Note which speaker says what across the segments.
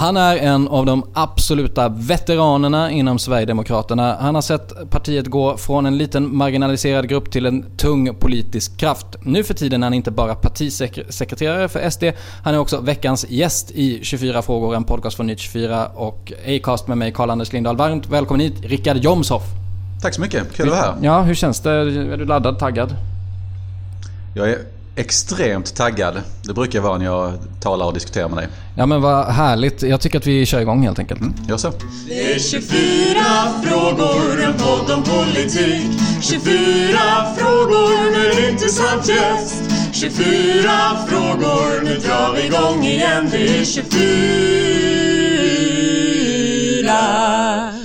Speaker 1: Han är en av de absoluta veteranerna inom Sverigedemokraterna. Han har sett partiet gå från en liten marginaliserad grupp till en tung politisk kraft. Nu för tiden är han inte bara partisekreterare för SD, han är också veckans gäst i 24 frågor, en podcast från Nytt 24 och Acast med mig Karl-Anders Lindahl. Varmt välkommen hit, Rickard Jomshoff.
Speaker 2: Tack så mycket, kul att vara här.
Speaker 1: Ja, hur känns det? Är du laddad, taggad?
Speaker 2: Jag är extremt taggad. Det brukar jag vara när jag talar och diskuterar med dig.
Speaker 1: Ja men vad härligt. Jag tycker att vi kör igång helt enkelt. Mm,
Speaker 2: gör så.
Speaker 3: Det är 24 frågor, en podd om politik. 24 frågor med intressant gäst. 24 frågor, nu drar vi igång igen. Det är 24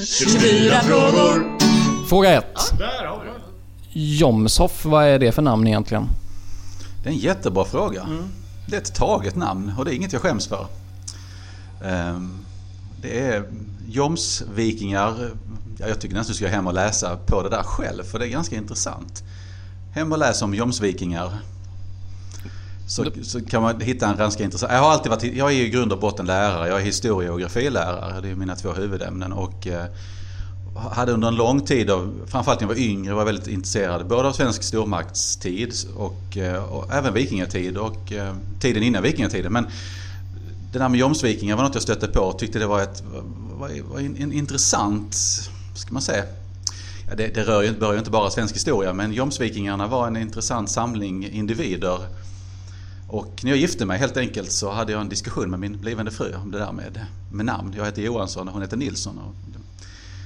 Speaker 3: 24 frågor.
Speaker 1: Fråga 1. Jomshoff, vad är det för namn egentligen?
Speaker 2: Det är en jättebra fråga. Mm. Det är ett taget namn och det är inget jag skäms för. Ehm, det är Jomsvikingar. Jag tycker nästan du ska hem och läsa på det där själv för det är ganska intressant. Hem och läs om Jomsvikingar. Så, så kan man hitta en ganska intressant... Jag har alltid varit... Jag är i grund och botten lärare. Jag är historie och geografilärare. Det är mina två huvudämnen. Och eh, hade under en lång tid, framförallt när jag var yngre, var väldigt intresserad både av svensk stormaktstid och, eh, och även vikingatid och eh, tiden innan vikingatiden. Men det där med Jomsvikingar var något jag stötte på och tyckte det var, ett, var, var en, en intressant, ska man säga, ja, det, det rör ju, berör ju inte bara svensk historia men Jomsvikingarna var en intressant samling individer. Och när jag gifte mig helt enkelt så hade jag en diskussion med min blivande fru om det där med, med namn. Jag heter Johansson och hon heter Nilsson. Och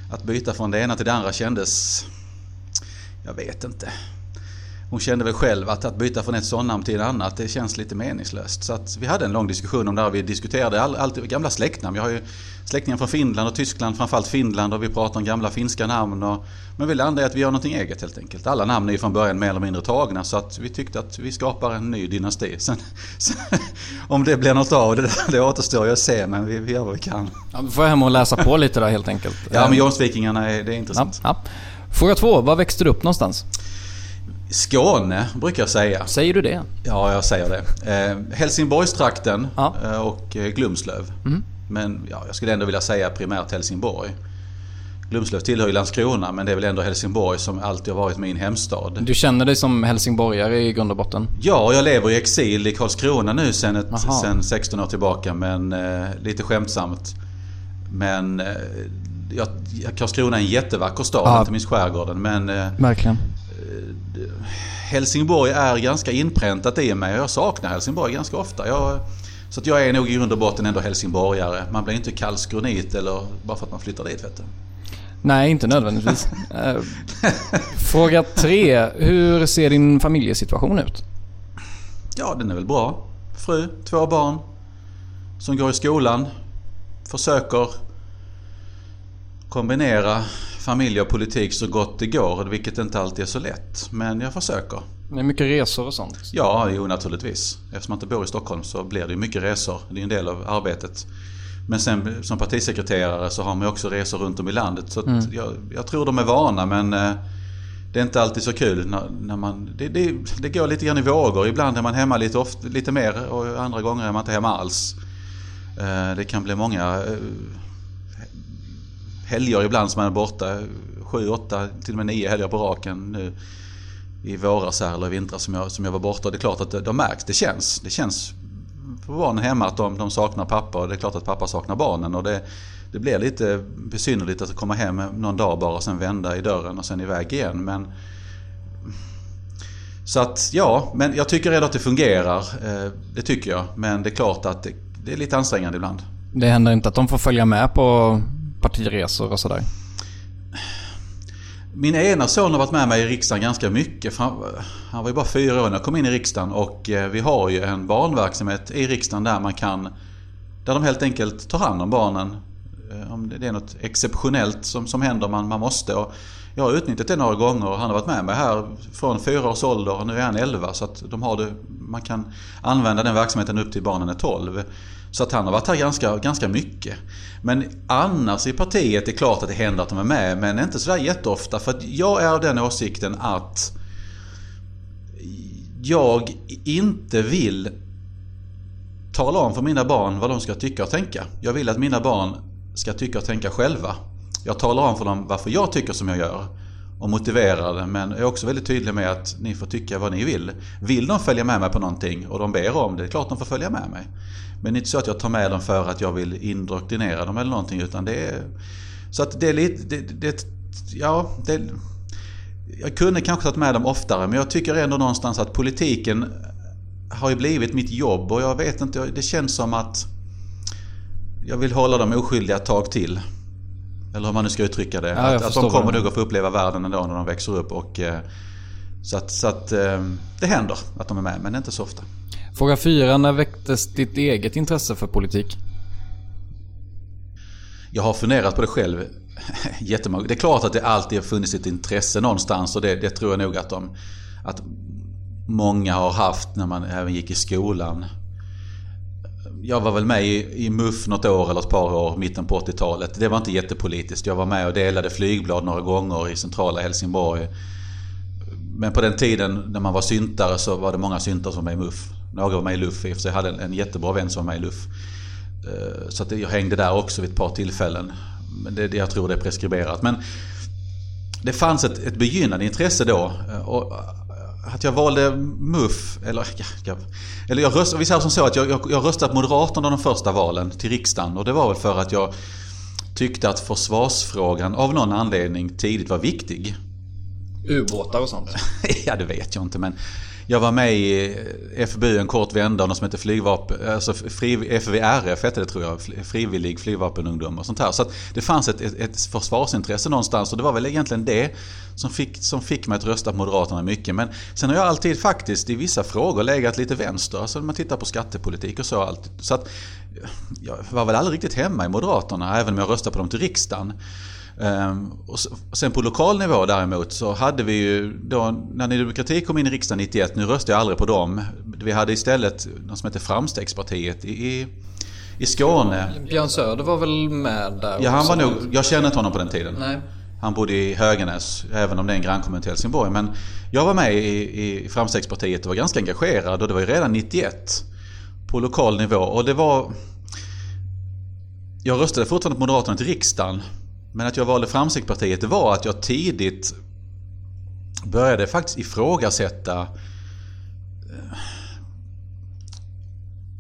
Speaker 2: att byta från det ena till det andra kändes... Jag vet inte. Hon kände väl själv att, att byta från ett sådant till ett annat, det känns lite meningslöst. Så att vi hade en lång diskussion om det här. Vi diskuterade all, all, gamla släktnamn. Jag har ju släktingar från Finland och Tyskland, framförallt Finland. Och vi pratar om gamla finska namn. Och, men vi landade i att vi gör någonting eget helt enkelt. Alla namn är ju från början mer eller mindre tagna. Så att vi tyckte att vi skapar en ny dynasti. Sen, sen, om det blir något av det, det återstår ju att se. Men vi, vi gör vad vi kan.
Speaker 1: Ja, då får jag hem och läsa på lite där helt enkelt.
Speaker 2: ja, men Jonsvikingarna är, det är intressant.
Speaker 1: Ja, ja. Fråga två. Var växte du upp någonstans?
Speaker 2: Skåne brukar jag säga.
Speaker 1: Säger du det?
Speaker 2: Ja, jag säger det. Eh, Helsingborgstrakten ja. Eh, och eh, Glumslöv. Mm. Men ja, jag skulle ändå vilja säga primärt Helsingborg. Glumslöv tillhör ju Landskrona men det är väl ändå Helsingborg som alltid har varit min hemstad.
Speaker 1: Du känner dig som helsingborgare i grund och botten?
Speaker 2: Ja, jag lever i exil i Karlskrona nu sen, ett, sen 16 år tillbaka men eh, lite skämtsamt. Men eh, ja, Karlskrona är en jättevacker stad, ja. inte minst skärgården. Men, eh,
Speaker 1: Verkligen.
Speaker 2: Helsingborg är ganska inpräntat i mig och jag saknar Helsingborg ganska ofta. Jag, så att jag är nog i grund och botten ändå helsingborgare. Man blir inte karlskronit eller bara för att man flyttar dit vet du.
Speaker 1: Nej, inte nödvändigtvis. Eh, fråga tre. Hur ser din familjesituation ut?
Speaker 2: Ja, den är väl bra. Fru, två barn som går i skolan. Försöker kombinera familj och politik så gott det går, vilket inte alltid är så lätt. Men jag försöker.
Speaker 1: Det är mycket resor och sånt?
Speaker 2: Ja, jo naturligtvis. Eftersom man inte bor i Stockholm så blir det mycket resor. Det är en del av arbetet. Men sen som partisekreterare så har man också resor runt om i landet. Så mm. jag, jag, tror de är vana men eh, det är inte alltid så kul när, när man... Det, det, det, går lite grann i vågor. Ibland är man hemma lite, ofta, lite mer och andra gånger är man inte hemma alls. Eh, det kan bli många eh, helger ibland som man är borta. Sju, åtta, till och med nio helger på raken nu i våras här, eller i vintras som jag, som jag var borta. Det är klart att de märks, det känns. Det känns för barnen hemma att de, de saknar pappa och det är klart att pappa saknar barnen. Och det, det blir lite besynnerligt att komma hem någon dag bara och sen vända i dörren och sen iväg igen. Men, så att ja, men jag tycker ändå att det fungerar. Eh, det tycker jag. Men det är klart att det, det är lite ansträngande ibland.
Speaker 1: Det händer inte att de får följa med på partiresor och sådär?
Speaker 2: Min ena son har varit med mig i riksdagen ganska mycket. Han var ju bara fyra år när jag kom in i riksdagen och eh, vi har ju en barnverksamhet i riksdagen där man kan där de helt enkelt tar hand om barnen. Eh, om det är något exceptionellt som, som händer man, man måste. Och jag har utnyttjat det några gånger och han har varit med mig här från fyra års ålder och nu är han elva. Så att de har det, man kan använda den verksamheten upp till barnen är tolv. Så att han har varit här ganska, ganska mycket. Men annars i partiet är det klart att det händer att de är med, men inte sådär jätteofta. För att jag är av den åsikten att jag inte vill tala om för mina barn vad de ska tycka och tänka. Jag vill att mina barn ska tycka och tänka själva. Jag talar om för dem varför jag tycker som jag gör och motiverar det men är också väldigt tydlig med att ni får tycka vad ni vill. Vill de följa med mig på någonting och de ber om det, det är klart de får följa med mig. Men det är inte så att jag tar med dem för att jag vill indoktrinera dem eller någonting utan det är... Så att det är lite... Det, det, ja, det, jag kunde kanske tagit med dem oftare men jag tycker ändå någonstans att politiken har ju blivit mitt jobb och jag vet inte, det känns som att jag vill hålla dem oskyldiga ett tag till. Eller hur man nu ska uttrycka det. Ja, att, att de kommer nog att få uppleva världen ändå när de växer upp. Och, eh, så att, så att eh, det händer att de är med, men inte så ofta.
Speaker 1: Fråga fyra. När väcktes ditt eget intresse för politik?
Speaker 2: Jag har funderat på det själv jättemånga Det är klart att det alltid har funnits ett intresse någonstans och det, det tror jag nog att, de, att många har haft när man även gick i skolan. Jag var väl med i, i MUF något år eller ett par år, mitten på 80-talet. Det var inte jättepolitiskt. Jag var med och delade flygblad några gånger i centrala Helsingborg. Men på den tiden när man var syntare så var det många syntare som var med i MUF. Några var med i LUF i och för sig. Jag hade en, en jättebra vän som var med i LUF. Eh, så att jag hängde där också vid ett par tillfällen. Men det, jag tror det är preskriberat. Men det fanns ett, ett begynnande intresse då. Eh, och att jag valde MUF, eller, jag, eller jag röstade, vi säger som så att jag, jag, jag röstade på Moderaterna de första valen till riksdagen och det var väl för att jag tyckte att försvarsfrågan av någon anledning tidigt var viktig.
Speaker 1: Ubåtar och sånt?
Speaker 2: ja, det vet jag inte men jag var med i eh, FBU en kort vända, något som heter flygvapen, alltså fri, FVRF hette det tror jag, frivillig flygvapenungdom och sånt här. Så att det fanns ett, ett, ett försvarsintresse någonstans och det var väl egentligen det som fick, som fick mig att rösta på Moderaterna mycket. Men sen har jag alltid faktiskt i vissa frågor legat lite vänster, alltså när man tittar på skattepolitik och så. Alltid. Så att jag var väl aldrig riktigt hemma i Moderaterna, även om jag röstade på dem till riksdagen. Ehm, och sen på lokal nivå däremot så hade vi ju då, när Ny Demokrati kom in i riksdagen 91, nu röstade jag aldrig på dem. Vi hade istället något som hette Framstegspartiet i, i Skåne.
Speaker 1: Björn Söder var väl med där?
Speaker 2: Ja, han var nog, jag kände inte honom på den tiden.
Speaker 1: Nej.
Speaker 2: Han bodde i Höganäs, även om det är en grannkommun till Helsingborg. Men jag var med i, i Framstegspartiet och var ganska engagerad och det var ju redan 91 på lokal nivå. Och det var... Jag röstade fortfarande på Moderaterna till riksdagen men att jag valde Framstegspartiet var att jag tidigt började faktiskt ifrågasätta eh,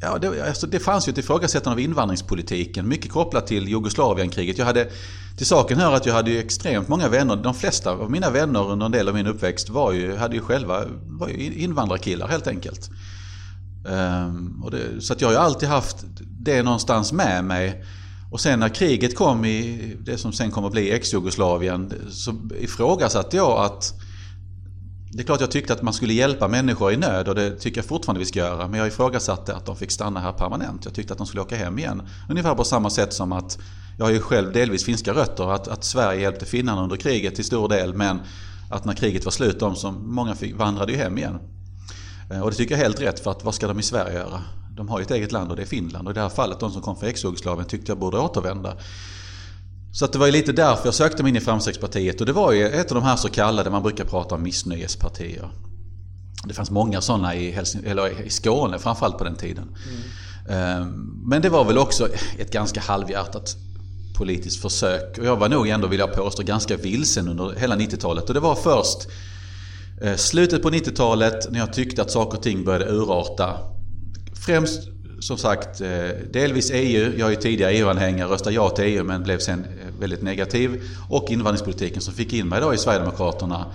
Speaker 2: Ja, det, alltså det fanns ju ett ifrågasättande av invandringspolitiken, mycket kopplat till Jugoslavienkriget. Jag hade, till saken hör att jag hade ju extremt många vänner, de flesta av mina vänner under en del av min uppväxt var ju, hade ju själva, var ju invandrarkillar helt enkelt. Um, det, så att jag har ju alltid haft det någonstans med mig. Och sen när kriget kom i det som sen kommer att bli ex-Jugoslavien så ifrågasatte jag att det är klart jag tyckte att man skulle hjälpa människor i nöd och det tycker jag fortfarande vi ska göra. Men jag ifrågasatte att de fick stanna här permanent. Jag tyckte att de skulle åka hem igen. Ungefär på samma sätt som att jag har ju själv delvis finska rötter. Att, att Sverige hjälpte finnarna under kriget till stor del. Men att när kriget var slut, de som många fick, vandrade ju hem igen. Eh, och det tycker jag är helt rätt för att vad ska de i Sverige göra? De har ju ett eget land och det är Finland. Och i det här fallet, de som kom från ex-Jugoslavien tyckte jag borde återvända. Så att det var ju lite därför jag sökte mig in i Framstegspartiet. Och det var ju ett av de här så kallade, man brukar prata om missnöjespartier. Det fanns många sådana i, Helsing eller i Skåne framförallt på den tiden. Mm. Men det var väl också ett ganska halvhjärtat politiskt försök. Och jag var nog ändå, vill jag påstå, ganska vilsen under hela 90-talet. Och det var först Eh, slutet på 90-talet när jag tyckte att saker och ting började urarta främst som sagt eh, delvis EU. Jag är ju tidigare EU-anhängare, röstade ja till EU men blev sen eh, väldigt negativ. Och invandringspolitiken som fick in mig då i Sverigedemokraterna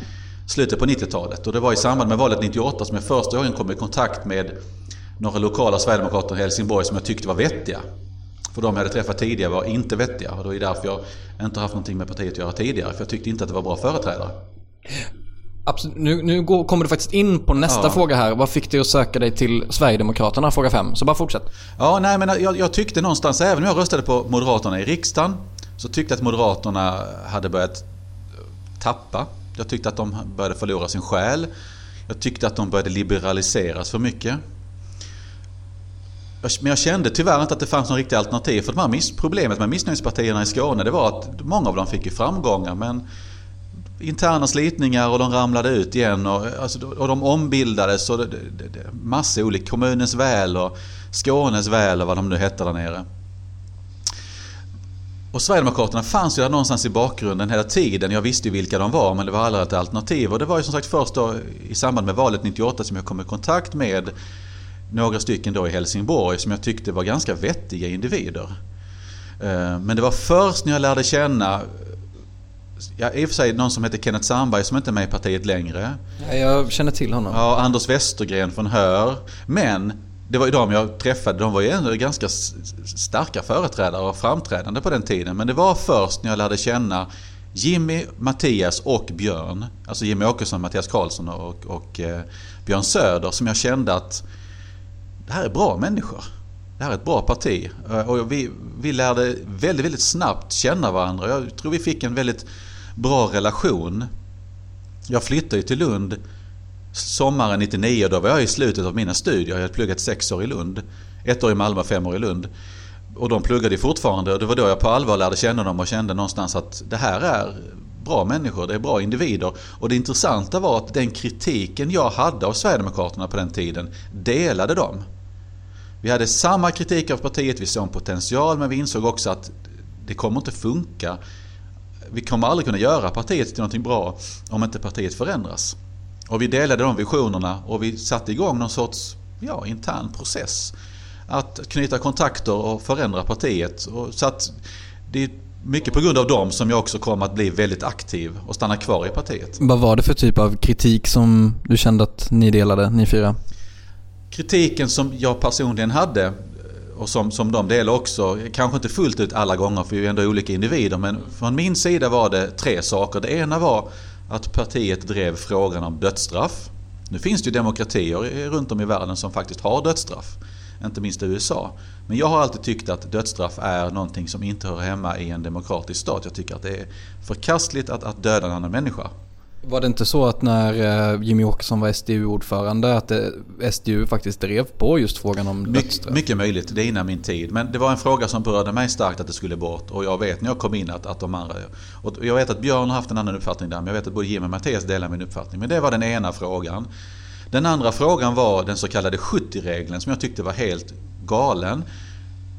Speaker 2: slutet på 90-talet. Och det var i samband med valet 98 som jag första gången kom i kontakt med några lokala Sverigedemokrater i Helsingborg som jag tyckte var vettiga. För de jag hade träffat tidigare var inte vettiga. Och det är därför jag inte haft någonting med partiet att göra tidigare. För jag tyckte inte att det var bra företrädare.
Speaker 1: Absolut. Nu, nu går, kommer du faktiskt in på nästa
Speaker 2: Ja.
Speaker 1: fråga här. Vad fick dig att söka dig till Sverigedemokraterna? Fråga 5. Så bara fortsätt.
Speaker 2: Ja, nej men jag, jag tyckte någonstans, även om jag röstade på Moderaterna i riksdagen, så tyckte jag att Moderaterna hade börjat tappa. Jag tyckte att de började förlora sin själ. Jag tyckte att de började liberaliseras för mycket. Men jag kände tyvärr inte att det fanns någon riktig alternativ. För de här problemet med missnöjespartierna i Skåne det var att många av dem fick ju framgångar men interna slitningar och de ramlade ut igen och, alltså, och de ombildades och det, det, det, massa olika, kommunens väl och Skånes väl och vad de nu hette där nere. Och Sverigedemokraterna fanns ju där någonstans i bakgrunden hela tiden. Jag visste ju vilka de var men det var aldrig ett alternativ. Och det var ju som sagt först då i samband med valet 98 som jag kom i kontakt med några stycken då i Helsingborg som jag tyckte var ganska vettiga individer. Eh, men det var först när jag lärde känna Ja, i och för sig någon som heter Kenneth Sandberg som inte är med i partiet längre.
Speaker 1: Ja, Jag känner till honom.
Speaker 2: Ja, Anders Westergren från Hör. Men det var ju de jag träffade. De var ju ändå ganska starka företrädare och framträdande på den tiden. Men det var först när jag lärde känna Jimmy, Mattias och Björn. Alltså Jimmy Åkesson, Mattias Karlsson och, och eh, Björn Söder som jag kände att det här är bra människor. Det här är ett bra parti. Eh, och vi, vi lärde väldigt, väldigt snabbt känna varandra. Jag tror vi fick en väldigt bra relation. Jag flyttade ju till Lund sommaren 99 då var jag i slutet av mina studier. Jag hade pluggat sex år i Lund. Ett år i Malmö, fem år i Lund. Och de pluggade fortfarande och det var då jag på allvar lärde känna dem och kände någonstans att det här är bra människor, det är bra individer. Och det intressanta var att den kritiken jag hade av Sverigedemokraterna på den tiden delade de. Vi hade samma kritik av partiet, vi såg en potential men vi insåg också att det kommer inte funka. Vi kommer aldrig kunna göra partiet till någonting bra om inte partiet förändras. Och vi delade de visionerna och vi satte igång någon sorts ja, intern process. Att knyta kontakter och förändra partiet. Och så att det är mycket på grund av dem som jag också kom att bli väldigt aktiv och stanna kvar i partiet.
Speaker 1: Vad var det för typ av kritik som du kände att ni delade, ni fyra?
Speaker 2: Kritiken som jag personligen hade eh, och som, som de delar också, kanske inte fullt ut alla gånger för vi är ändå olika individer, men från min sida var det tre saker. Det ena var att partiet drev frågan om dödsstraff. Nu finns det ju demokratier runt om i världen som faktiskt har dödsstraff. Inte minst i USA. Men jag har alltid tyckt att dödsstraff är någonting som inte hör hemma i en demokratisk stat. Jag tycker att det är förkastligt att, att döda en annan människa.
Speaker 1: Var det inte så att när eh, Jimmy Åkesson var SDU-ordförande att det, SDU faktiskt drev på just frågan om
Speaker 2: My,
Speaker 1: dödsstraff?
Speaker 2: mycket möjligt, det är innan min tid. Men det var en fråga som berörde mig starkt att det skulle bort. Och jag vet när jag kom in att, att de andra... Och jag vet att Björn har haft en annan uppfattning där. Men jag vet att både Jim och Mattias delar min uppfattning. Men det var den ena frågan. Den andra frågan var den så kallade 70-regeln som jag tyckte var helt galen.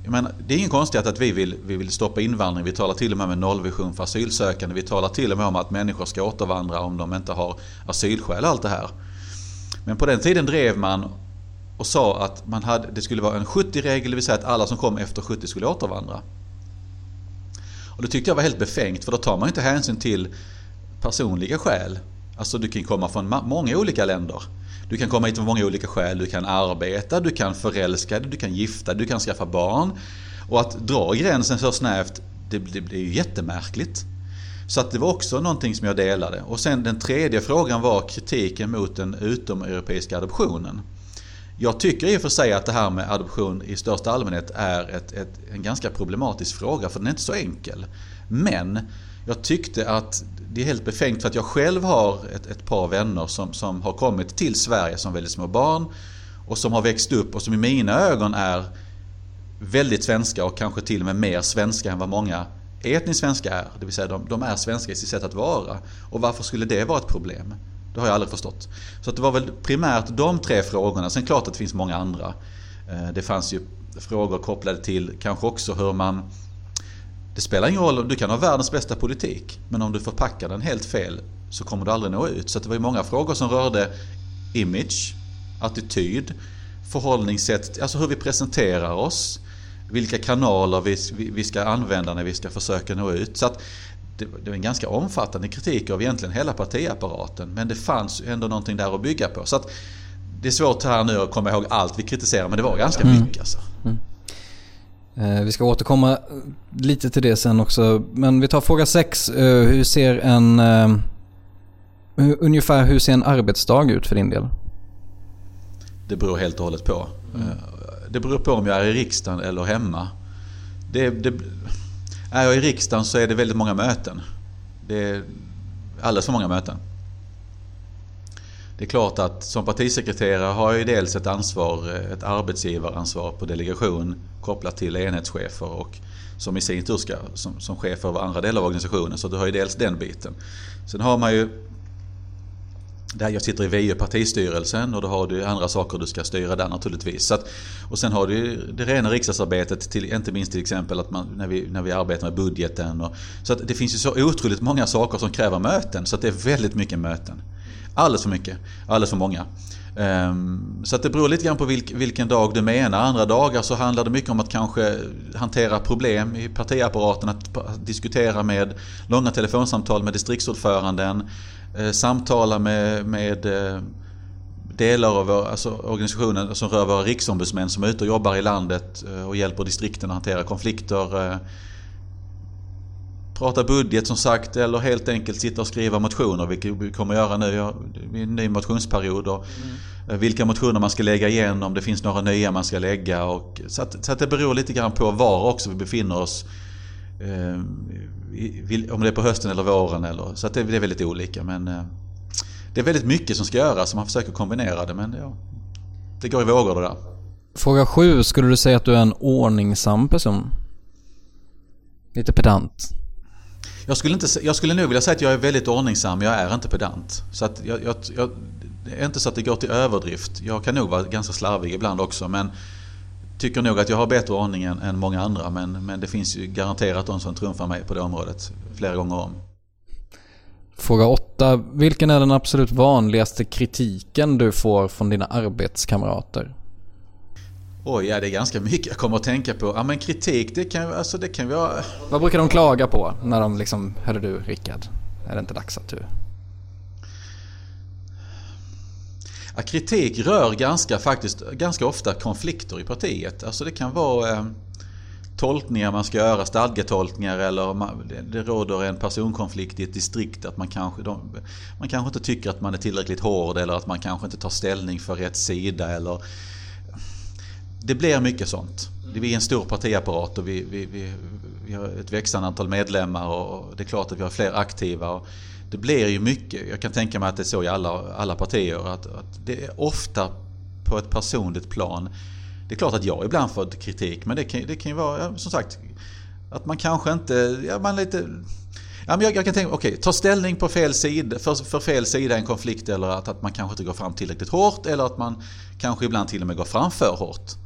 Speaker 2: Jag menar, det är ingen konstigt att vi vill, vi vill stoppa invandring. Vi talar till och med om en nollvision för asylsökande. Vi talar till och med om att människor ska återvandra om de inte har asylskäl och allt det här. Men på den tiden drev man och sa att man hade, det skulle vara en 70-regel, det vill säga att alla som kom efter 70 skulle återvandra. Och det tyckte jag var helt befängt för då tar man inte hänsyn till personliga skäl. Alltså du kan komma från många olika länder. Du kan komma hit av många olika skäl. Du kan arbeta, du kan förälska dig, du kan gifta dig, du kan skaffa barn. Och att dra gränsen så snävt, det, det blir ju jättemärkligt. Så att det var också någonting som jag delade. Och sen den tredje frågan var kritiken mot den utomeuropeiska adoptionen. Jag tycker i och för sig att det här med adoption i största allmänhet är ett, ett, en ganska problematisk fråga för den är inte så enkel. Men jag tyckte att det är helt befängt för att jag själv har ett, ett par vänner som, som har kommit till Sverige som väldigt små barn och som har växt upp och som i mina ögon är väldigt svenska och kanske till och med mer svenska än vad många etniskt svenska är. Det vill säga de, de är svenska i sitt sätt att vara. Och varför skulle det vara ett problem? Det har jag aldrig förstått. Så att det var väl primärt de tre frågorna. Sen klart att det finns många andra. Eh, det fanns ju frågor kopplade till kanske också hur man... Det spelar ingen roll, du kan ha världens bästa politik. Men om du förpackar den helt fel så kommer du aldrig nå ut. Så det var ju många frågor som rörde image, attityd, förhållningssätt, alltså hur vi presenterar oss. Vilka kanaler vi, vi, ska använda när vi ska försöka nå ut. Så det, det var en ganska omfattande kritik av egentligen hela partiapparaten. Men det fanns ändå någonting där att bygga på. Så det är svårt här nu att komma ihåg allt vi kritiserar men det var ganska mycket alltså.
Speaker 1: Eh, vi ska återkomma lite till det sen också. Men vi tar fråga 6. Hur ser en... Ungefär hur ser en arbetsdag ut för din del?
Speaker 2: Det beror helt och hållet på. Mm. Det beror på om jag är i riksdagen eller hemma. Det, det, är jag i riksdagen så är det väldigt många möten. Det är alldeles för många möten. Det är klart att som partisekreterare har jag ju dels ett ansvar, ett arbetsgivaransvar på delegation kopplat till enhetschefer och som i sin tur ska som, som chef över andra delar av organisationen. Så du har ju dels den biten. Sen har man ju där jag sitter i VU partistyrelsen och då har du andra saker du ska styra där naturligtvis. Så att, och sen har du det rena riksdagsarbetet, till, inte minst till exempel att man, när, vi, när vi arbetar med budgeten. Och, så att det finns ju så otroligt många saker som kräver möten så att det är väldigt mycket möten. Alldeles för mycket, alldeles för många. Ehm, så att det beror lite grann på vilken dag du menar. Andra dagar så handlar det mycket om att kanske hantera problem i partiapparaten, att, diskutera med långa telefonsamtal med distriktsordföranden, eh, samtala med, med eh, delar av vår, alltså organisationen som rör våra riksombudsmän som är ute och jobbar i landet eh, och hjälper distrikten att hantera konflikter. Eh, prata budget som sagt eller helt enkelt sitta och skriva motioner vilket vi kommer att göra nu. Det är en ny motionsperiod. Och mm. Vilka motioner man ska lägga igen, om det finns några nya man ska lägga. Och, så, att, så att det beror lite grann på var också vi befinner oss. Eh, om det är på hösten eller våren. Eller, så att det, det är väldigt olika. Men eh, det är väldigt mycket som ska göras och man försöker kombinera det. Men ja, det går i vågor det där.
Speaker 1: Fråga sju. Skulle du säga att du är en ordningsam person? Lite pedant?
Speaker 2: Jag skulle, inte, jag skulle nog vilja säga att jag är väldigt ordningsam, jag är inte pedant. Så att jag, jag, jag, det är inte så att det går till överdrift. Jag kan nog vara ganska slarvig ibland också men tycker nog att jag har bättre ordning än, än många andra. Men, men det finns ju garanterat de som trumfar mig på det området flera gånger om.
Speaker 1: Fråga 8. Vilken är den absolut vanligaste kritiken du får från dina arbetskamrater?
Speaker 2: Oj, ja det är ganska mycket jag kommer att tänka på. Ja men kritik, det kan, alltså, det kan vara...
Speaker 1: Vad brukar de klaga på när de liksom, hörru du Rickard, är det inte dags att du...
Speaker 2: Ja, kritik rör ganska, faktiskt, ganska ofta konflikter i partiet. Alltså det kan vara eh, tolkningar man ska göra, stadgetolkningar eller man, det, det råder en personkonflikt i ett distrikt. Att man kanske, de, man kanske inte tycker att man är tillräckligt hård eller att man kanske inte tar ställning för rätt sida. Eller, det blir mycket sånt. Vi är en stor partiapparat och vi, vi, vi, vi, har ett växande antal medlemmar och det är klart att vi har fler aktiva. Och det blir ju mycket, jag kan tänka mig att det är så i alla, alla partier, att, att det är ofta på ett personligt plan. Det är klart att jag ibland får kritik men det kan, det kan ju vara, som sagt, att man kanske inte, ja man lite Ja, men jag, jag kan tänka okej, okay, ta ställning på fel sida, för, för fel sida i en konflikt eller att, att man kanske inte går fram tillräckligt hårt eller att man kanske ibland till och med går fram för hårt.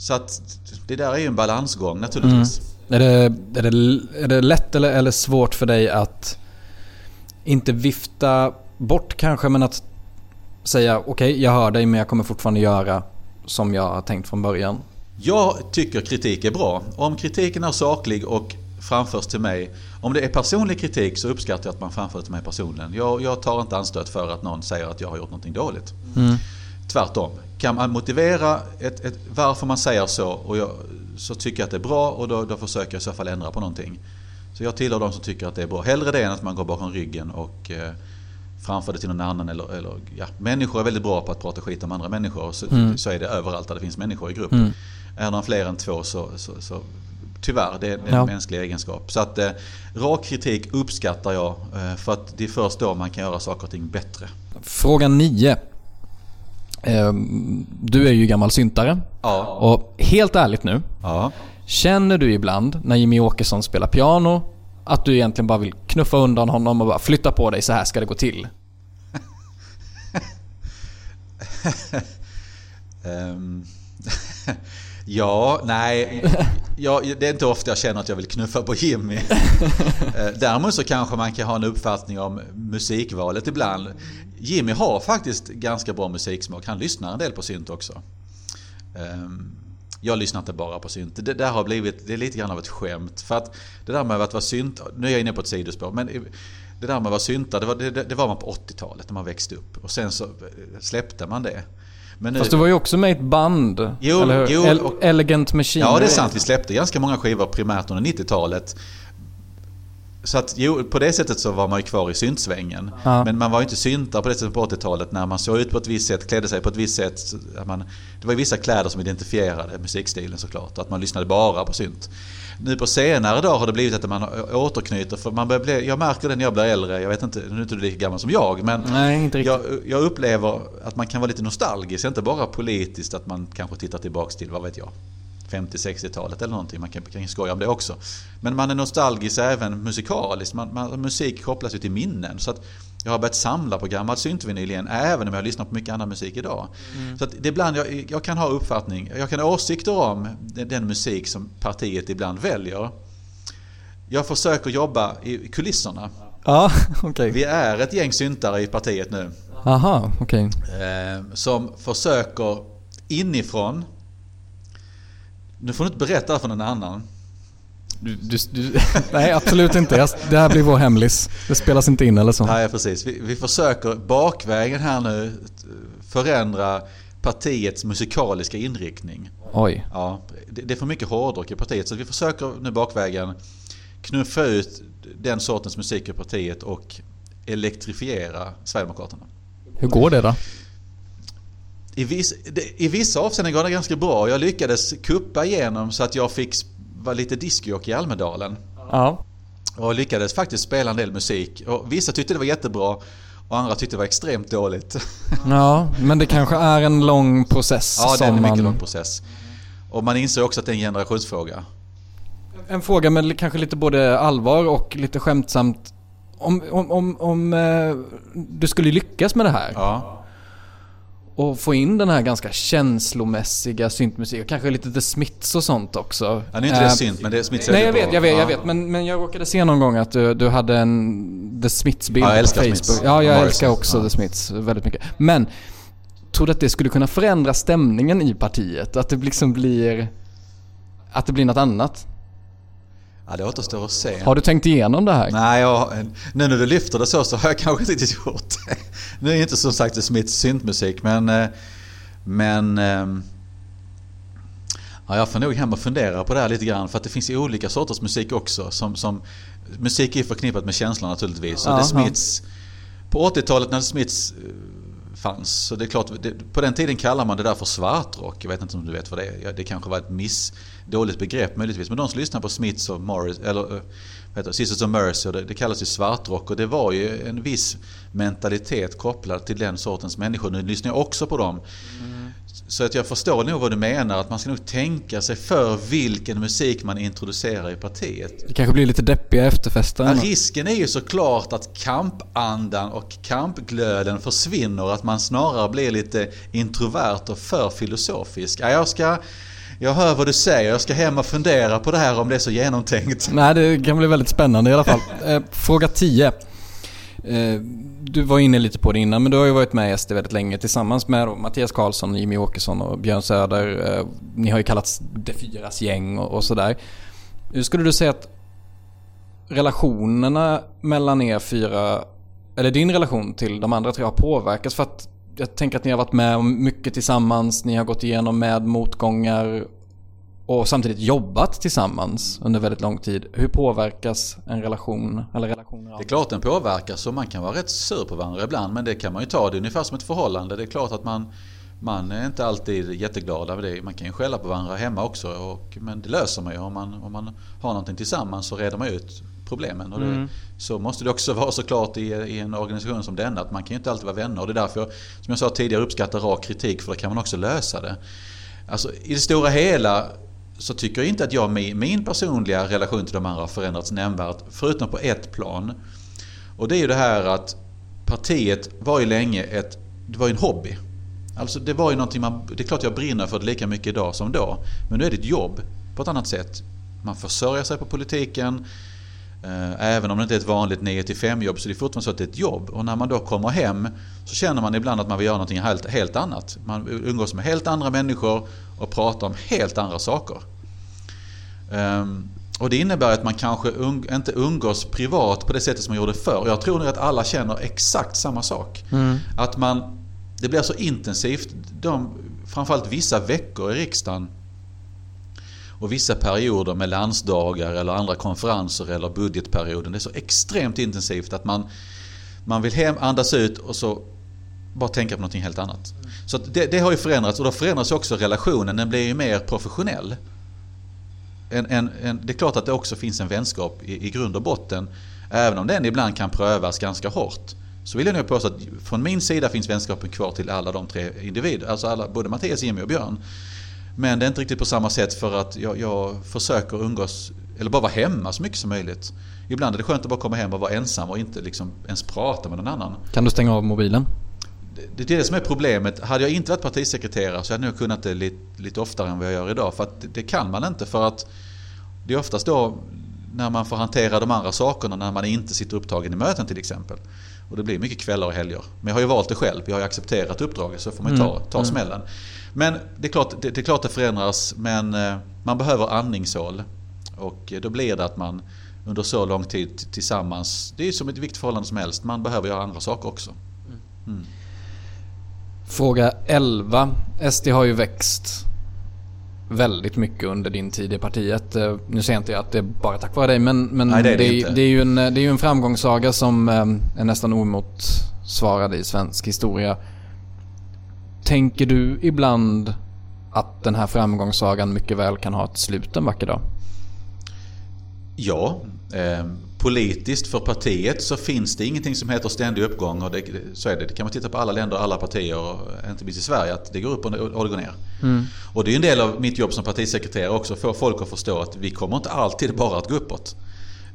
Speaker 2: Så att det där är ju en balansgång naturligtvis.
Speaker 1: Mm. Är, det, är, det, är det lätt eller, eller svårt för dig att inte vifta bort kanske men att säga okej okay, jag hör dig men jag kommer fortfarande göra som jag har tänkt från början?
Speaker 2: Jag tycker kritik är bra. Om kritiken är saklig och framförs till mig. Om det är personlig kritik så uppskattar jag att man framför det till mig personligen. Jag, jag tar inte anstöt för att någon säger att jag har gjort någonting dåligt. Mm. Tvärtom. Kan man motivera ett, ett, varför man säger så och jag, så tycker jag att det är bra och då, då försöker jag i så fall ändra på någonting. Så jag tillhör de som tycker att det är bra. Hellre det än att man går bakom ryggen och eh, framför det till någon annan. Eller, eller, ja, människor är väldigt bra på att prata skit om andra människor. Så, mm. så är det överallt där det finns människor i grupp. Mm. Är de fler än två så, så, så tyvärr, det är en ja. mänsklig egenskap. Så att eh, rak kritik uppskattar jag. Eh, för att det är först då man kan göra saker och ting bättre.
Speaker 1: Fråga 9. Ehm, du är ju gammal syntare.
Speaker 2: Ja.
Speaker 1: Och helt ärligt nu.
Speaker 2: Ja.
Speaker 1: Känner du ibland när Jimmy Åkesson spelar piano att du egentligen bara vill knuffa undan honom och bara flytta på dig, så här ska det gå till?
Speaker 2: um, ja, nej. Ja, det är inte ofta jag känner att jag vill knuffa på Jimmy. Eh, däremot så kanske man kan ha en uppfattning om musikvalet ibland. Jimmy har faktiskt ganska bra musiksmak. Han lyssnar en del på synt också. Um, jag lyssnar inte bara på synt. Det där har blivit, det är lite grann av ett skämt. För att det där med att vara synt, nu är jag inne på ett sidospår, men det där med att vara synta, det var, det, det var man på 80-talet när man växte upp. Och sen så släppte man det. Men nu,
Speaker 1: Fast du var ju också med i ett band.
Speaker 2: Jo,
Speaker 1: eller hur?
Speaker 2: jo, och-
Speaker 1: Elegant Machine.
Speaker 2: Ja, det är sant. Vi släppte ganska många skivor primärt under 90-talet. Så att jo, på det sättet så var man ju kvar i syntsvängen.
Speaker 1: Ja.
Speaker 2: Men man var ju inte syntare på det sättet på 80-talet när man såg ut på ett visst sätt, klädde sig på ett visst sätt. Man, det var ju vissa kläder som identifierade musikstilen såklart. Att man lyssnade bara på synt. Nu på senare dag har det blivit att man återknyter. För man börjar bli, jag märker det när jag blir äldre. Jag vet inte, nu är inte du lika gammal som jag. Men
Speaker 1: Nej,
Speaker 2: jag, jag upplever att man kan vara lite nostalgisk. Inte bara politiskt att man kanske tittar tillbaks till, vad vet jag, 50-60-talet eller någonting. Man kan, kan skoja om det också. Men man är nostalgisk även musikaliskt. Man, man, musik kopplas ju till minnen. Så att jag har börjat samla på gammal syntvinyl igen, även om jag lyssnar på mycket annan musik idag. Så att det ibland jag, jag kan ha uppfattning, jag kan ha åsikter om den, den musik som partiet ibland väljer. Jag försöker jobba i kulisserna.
Speaker 1: Ja, okej.
Speaker 2: Vi är ett gäng syntare i partiet nu.
Speaker 1: Aha, okej.
Speaker 2: Eh, som försöker inifrån Nu får du inte berätta för någon annan.
Speaker 1: Du, du, du, nej, absolut inte. Det här blir vår hemlis. Det spelas inte in eller så.
Speaker 2: Nej, precis. Vi, vi försöker bakvägen här nu förändra partiets musikaliska inriktning.
Speaker 1: Oj.
Speaker 2: Ja, det, det är för mycket hårdrock i partiet så vi försöker nu bakvägen knuffa ut den sortens musik i partiet och elektrifiera Sverigedemokraterna.
Speaker 1: Hur går det då?
Speaker 2: I, viss, I vissa avseenden går det ganska bra. Jag lyckades kuppa igenom så att jag fick vara lite discjockey i Almedalen.
Speaker 1: Ja.
Speaker 2: Och lyckades faktiskt spela en del musik. Och vissa tyckte det var jättebra och andra tyckte det var extremt dåligt.
Speaker 1: Ja, men det kanske är en lång process.
Speaker 2: ja, det är en mycket
Speaker 1: man...
Speaker 2: lång process. Och man inser också att det är en generationsfråga.
Speaker 1: En fråga med kanske lite både allvar och lite skämtsamt. Om, om, om, om eh, du skulle lyckas med det här
Speaker 2: Ja.
Speaker 1: Och få in den här ganska känslomässiga syntmusiken, kanske lite The Smiths och sånt också.
Speaker 2: Ja, nu är inte det
Speaker 1: Eh,
Speaker 2: synt, men det är Smiths
Speaker 1: Nej jag vet, jag vet,
Speaker 2: ja.
Speaker 1: jag vet. Men, men jag råkade se någon gång att du, du hade en The Smiths-bild
Speaker 2: Ja,
Speaker 1: på Facebook.
Speaker 2: Smiths.
Speaker 1: Ja, jag
Speaker 2: Morrison.
Speaker 1: älskar också
Speaker 2: Ja.
Speaker 1: The Smiths väldigt mycket. Men, tror du att det skulle kunna förändra stämningen i partiet? Att det liksom blir... Att det blir något annat?
Speaker 2: Ja, det återstår att se.
Speaker 1: Har du tänkt igenom det här?
Speaker 2: Nej, jag, nu när du lyfter det så, så har jag kanske inte riktigt gjort det. Nu är det inte som sagt det Smiths syntmusik, men... eh, Men... ehm, Ja, jag får nog hem och fundera på det här lite grann för att det finns olika sorters musik också. Som, som, musik är förknippat med känslor naturligtvis. Och
Speaker 1: Ja,
Speaker 2: det. Smiths, på 80-talet när Smiths eh, fanns, så det är klart, det, på den tiden kallade man det där för svartrock. Jag vet inte om du vet vad det är. Det kanske var ett miss, dåligt begrepp möjligtvis. Men de som lyssnar på Smiths och Morris, eller eh, vad heter det, Sisters of Mercy, det, det kallas ju svartrock. Och det var ju en viss mentalitet kopplad till den sortens människor. Nu lyssnar jag också på dem. Mm. Så att jag förstår nog vad du menar, att man ska nog tänka sig för vilken musik man introducerar i partiet.
Speaker 1: Det kanske blir lite deppiga efterfester.
Speaker 2: Ja, risken är ju såklart att kampandan och kampglöden försvinner, att man snarare blir lite introvert och för filosofisk. Ja, jag ska... Jag hör vad du säger, jag ska hem och fundera på det här om det är så genomtänkt.
Speaker 1: Nej, det kan bli väldigt spännande i alla fall. Eh, fråga 10. Eh, du var inne lite på det innan, men du har ju varit med i SD väldigt länge tillsammans med Mattias Karlsson, Jimmy Åkesson och Björn Söder. Eh, ni har ju kallats de Fyras gäng och, och sådär. Hur skulle du säga att relationerna mellan er fyra, eller din relation till de andra tre har påverkats? För att jag tänker att ni har varit med om mycket tillsammans, ni har gått igenom med motgångar och samtidigt jobbat tillsammans under väldigt lång tid. Hur påverkas en relation eller relationer av
Speaker 2: Det är klart den påverkas och man kan vara rätt sur på varandra ibland men det kan man ju ta. Det är ungefär som ett förhållande. Det är klart att man, man är inte alltid jätteglad över det. Man kan ju skälla på varandra hemma också. Och, men det löser man ju. Om man, om man har någonting tillsammans så reder man ut problemen. Och det, Så måste det också vara såklart i, i en organisation som denna. Att man kan ju inte alltid vara vänner. Och det är därför jag, som jag sa tidigare, uppskattar rak kritik. För då kan man också lösa det. Alltså, I det stora hela så tycker jag inte att jag, min, min personliga relation till de andra har förändrats nämnvärt. Förutom på ett plan. Och det är ju det här att partiet var ju länge ett, det var ju en hobby. Alltså det var ju någonting man, det är klart jag brinner för det lika mycket idag som då. Men nu är det ett jobb på ett annat sätt. Man försörjer sig på politiken. Eh, Även om det inte är ett vanligt 9-5 jobb så är det fortfarande så att det är ett jobb. Och när man då kommer hem så känner man ibland att man vill göra någonting helt, helt annat. Man umgås med helt andra människor och pratar om helt andra saker. Ehm, och det innebär att man kanske inte umgås privat på det sättet som man gjorde förr. Jag tror nog att alla känner exakt samma sak. Att man det blir så intensivt, de, framförallt vissa veckor i riksdagen och vissa perioder med landsdagar eller andra konferenser eller budgetperioden. Det är så extremt intensivt att man, man vill hem, andas ut och så bara tänka på någonting helt annat. Så det, det, har ju förändrats och då förändras också relationen. Den blir ju mer professionell. En, en, en, det är klart att det också finns en vänskap i, i grund och botten. Även om den ibland kan prövas ganska hårt. Så vill jag nog påstå att från min sida finns vänskapen kvar till alla de tre individerna. Alltså alla, både Mattias, Jimmy och Björn. Men det är inte riktigt på samma sätt för att jag, jag försöker umgås, eller bara vara hemma så mycket som möjligt. Ibland är det skönt att bara komma hem och vara ensam och inte liksom ens prata med någon annan.
Speaker 1: Kan du stänga av mobilen?
Speaker 2: Det, är det som är problemet. Hade jag inte varit partisekreterare så hade jag kunnat det lite, lite oftare än vad jag gör idag. För att det, kan man inte för att det är oftast då när man får hantera de andra sakerna när man inte sitter upptagen i möten till exempel. Och det blir mycket kvällar och helger. Men jag har ju valt det själv. Jag har ju accepterat uppdraget så får man ju ta, mm. ta mm. Men det är, klart, det, det är klart det förändras men eh, man behöver andningshål. Och då blir det att man under så lång tid tillsammans, det är som ett vilket förhållande som helst, man behöver göra andra saker också. Mm.
Speaker 1: Fråga 11. SD har ju växt väldigt mycket under din tid i partiet. Eh, nu säger jag inte att det är bara tack vare dig men, men Nej, det, är det, det, det, är ju en, det är ju en framgångssaga som eh, är nästan omotsvarad i svensk historia. Tänker du ibland att den här framgångssagan mycket väl kan ha ett slut en vacker dag?
Speaker 2: Ja, eh, politiskt för partiet så finns det ingenting som heter ständig uppgång. Och det, så är det. det kan man titta på alla länder och alla partier, inte minst i Sverige, att det går upp och, och det går ner. Mm. Och det är en del av mitt jobb som partisekreterare också, att få folk att förstå att vi kommer inte alltid bara att gå uppåt.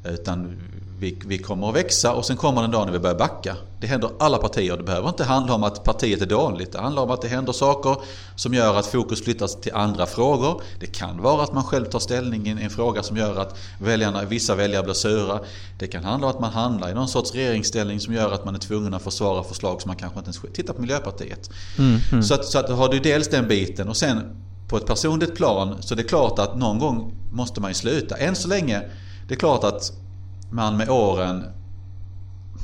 Speaker 2: Utan vi, vi kommer att växa och sen kommer den dag när vi börjar backa. Det händer alla partier. Det behöver inte handla om att partiet är dåligt. Det handlar om att det händer saker som gör att fokus flyttas till andra frågor. Det kan vara att man själv tar ställning i en fråga som gör att väljarna, vissa väljare blir sura. Det kan handla om att man handlar i någon sorts regeringsställning som gör att man är tvungen att försvara förslag som man kanske inte ens... Titta på Miljöpartiet. Mm, mm. Så, att, så att har du dels den biten och sen på ett personligt plan så det är klart att någon gång måste man ju sluta. Än så länge, det är klart att man med åren,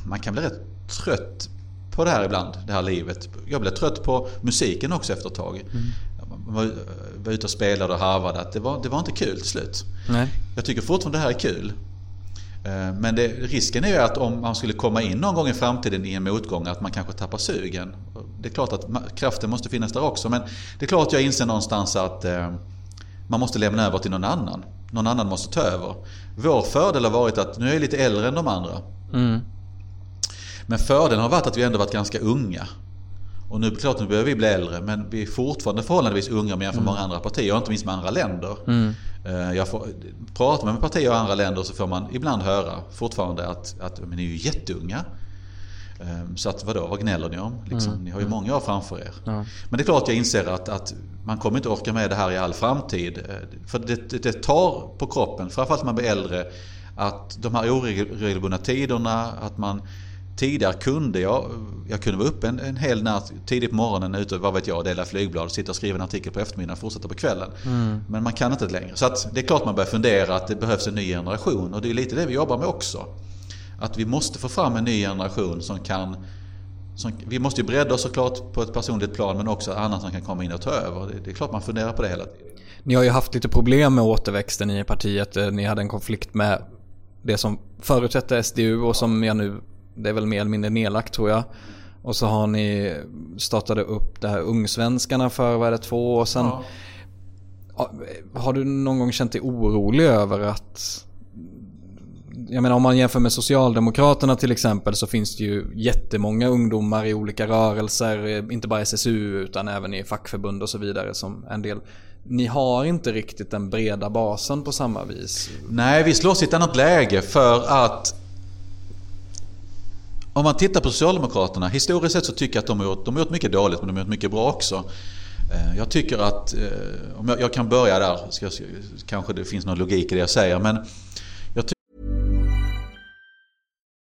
Speaker 2: man kan bli rätt trött på det här ibland, det här livet. Jag blev trött på musiken också efter ett tag. Mm. Jag var, var ute och spelade och harvade. Att det, var, det var inte kul till slut. Nej. Jag tycker fortfarande det här är kul. Eh, men det, risken är ju att om man skulle komma in någon gång i framtiden i en motgång att man kanske tappar sugen. Det är klart att kraften måste finnas där också men det är klart att jag inser någonstans att eh, man måste lämna över till någon annan. Någon annan måste ta över. Vår fördel har varit att nu är jag lite äldre än de andra. Mm. Men fördelen har varit att vi ändå varit ganska unga. Och nu klart nu behöver vi bli äldre men vi är fortfarande förhållandevis unga med mm. många andra partier och inte minst med andra länder. Mm. Eh, jag får, pratar man med partier och andra länder så får man ibland höra fortfarande att, att men ni är ju jätteunga. Ehm, så att vadå, vad gnäller ni om? Liksom, mm. Ni har ju många år framför er. Ja. Men det är klart jag inser att, att man kommer inte orka med det här i all framtid. Eh, för det, det, det tar på kroppen, framförallt när man blir äldre, att de här oregelbundna tiderna, att man Tidigare kunde jag, jag kunde vara uppe en, en hel natt tidigt på morgonen ute, vad vet jag, dela flygblad, sitta och skriva en artikel på eftermiddagen och fortsätta på kvällen. Mm. Men man kan inte det längre. Så att det är klart man börjar fundera att det behövs en ny generation och det är lite det vi jobbar med också att vi måste få fram en ny generation som kan som, vi måste ju bredda oss såklart på ett personligt plan men också annat som kan komma in och ta över. Det, det, är klart man funderar på det hela tiden.
Speaker 1: Ni har ju haft lite problem med återväxten i partiet. Ni hade en konflikt med det som förutsätter SDU och som jag nu, det är väl mer eller mindre nedlagt tror jag. Och så har ni startade upp det här Ungsvenskarna för, vad är det, två år sedan. Ja. Har du någon gång känt dig orolig över att jag menar om man jämför med Socialdemokraterna till exempel så finns det ju jättemånga ungdomar i olika rörelser, eh, inte bara SSU utan även i fackförbund och så vidare som en del ni har inte riktigt den breda basen på samma vis.
Speaker 2: Nej, vi slåss i ett annat läge för att om man tittar på Socialdemokraterna, historiskt sett så tycker jag att de har gjort, de har gjort mycket dåligt men de har gjort mycket bra också. Eh, jag tycker att, eh, om jag, jag kan börja där, ska, kanske det finns någon logik i det jag säger, men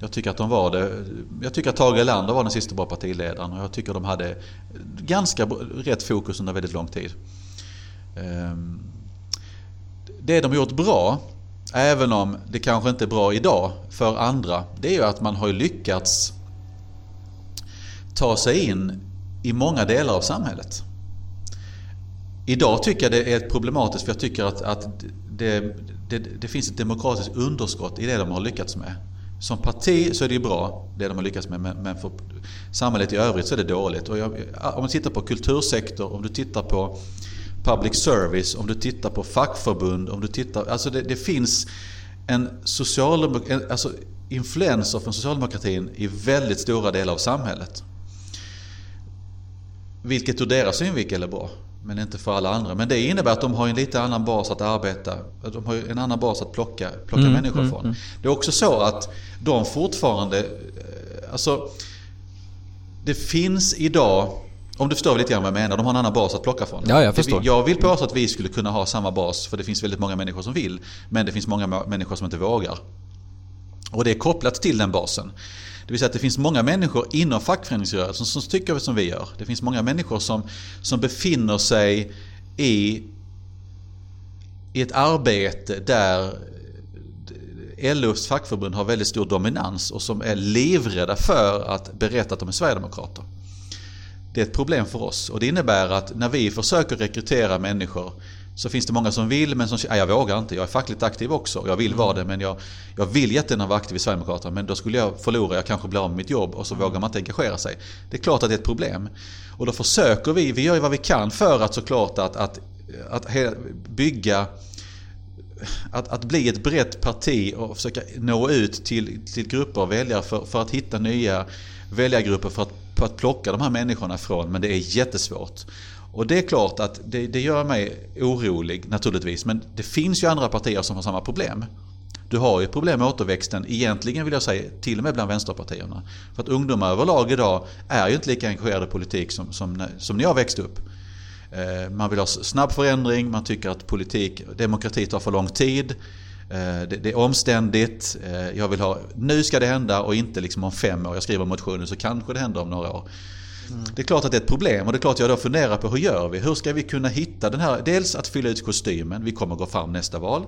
Speaker 2: Jag tycker att de var det. Jag tycker att Tage Erlander var den sista bra partiledaren och jag tycker de hade ganska rätt fokus under väldigt lång tid. Ehm, det de gjort bra, även om det kanske inte är bra idag för andra, det är ju att man har lyckats ta sig in i många delar av samhället. Idag tycker jag det är problematiskt för jag tycker att, att det, det, det finns ett demokratiskt underskott i det de har lyckats med. Som parti så är det ju bra, det de har lyckats med, men för samhället i övrigt så är det dåligt. Och jag, om du tittar på kultursektor, om du tittar på public service, om du tittar på fackförbund, om du tittar... Alltså det, det finns en socialdemok, alltså influenser från socialdemokratin i väldigt stora delar av samhället. Vilket ur deras synvinkel är bra. Men inte för alla andra. Men det innebär att de har en lite annan bas att arbeta. De har en annan bas att plocka, plocka mm, människor mm, från. Mm. Det är också så att de fortfarande... Eh, alltså, det finns idag... Om du förstår lite grann vad jag menar. De har en annan bas att plocka från.
Speaker 1: Ja, jag förstår.
Speaker 2: Jag vill påstå att vi skulle kunna ha samma bas. För det finns väldigt många människor som vill. Men det finns många människor som inte vågar. Och det är kopplat till den basen. Det vill säga att det finns många människor inom fackföreningsrörelsen som tycker som vi gör. Det finns många människor som, som befinner sig i, i ett arbete där LOs fackförbund har väldigt stor dominans och som är livrädda för att berätta att de är Sverigedemokrater. Det är ett problem för oss och det innebär att när vi försöker rekrytera människor så finns det många som vill men som säger jag vågar inte. Jag är fackligt aktiv också. Jag vill vara det men jag, jag vill jättegärna vara aktiv i Sverigedemokraterna men då skulle jag förlora, jag kanske blir av med mitt jobb och så mm. vågar man inte engagera sig. Det är klart att det är ett problem. Och då försöker vi, vi gör ju vad vi kan för att såklart att, att, att bygga att, att bli ett brett parti och försöka nå ut till, till grupper av väljare för, för att hitta nya väljargrupper för att, för att plocka de här människorna ifrån. Men det är jättesvårt. Och det är klart att det, det gör mig orolig naturligtvis. Men det finns ju andra partier som har samma problem. Du har ju problem med återväxten, egentligen vill jag säga till och med bland vänsterpartierna. För att ungdomar överlag idag är ju inte lika engagerade i politik som, som, som när jag växte upp. Eh, man vill ha snabb förändring, man tycker att politik, demokrati tar för lång tid. Eh, det, är omständigt, eh, jag vill ha, nu ska det hända och inte liksom om fem år. Jag skriver motionen så kanske det händer om några år. Mm. Det är klart att det är ett problem och det är klart att jag då funderar på hur gör vi? Hur ska vi kunna hitta den här, dels att fylla ut kostymen, vi kommer gå fram nästa val.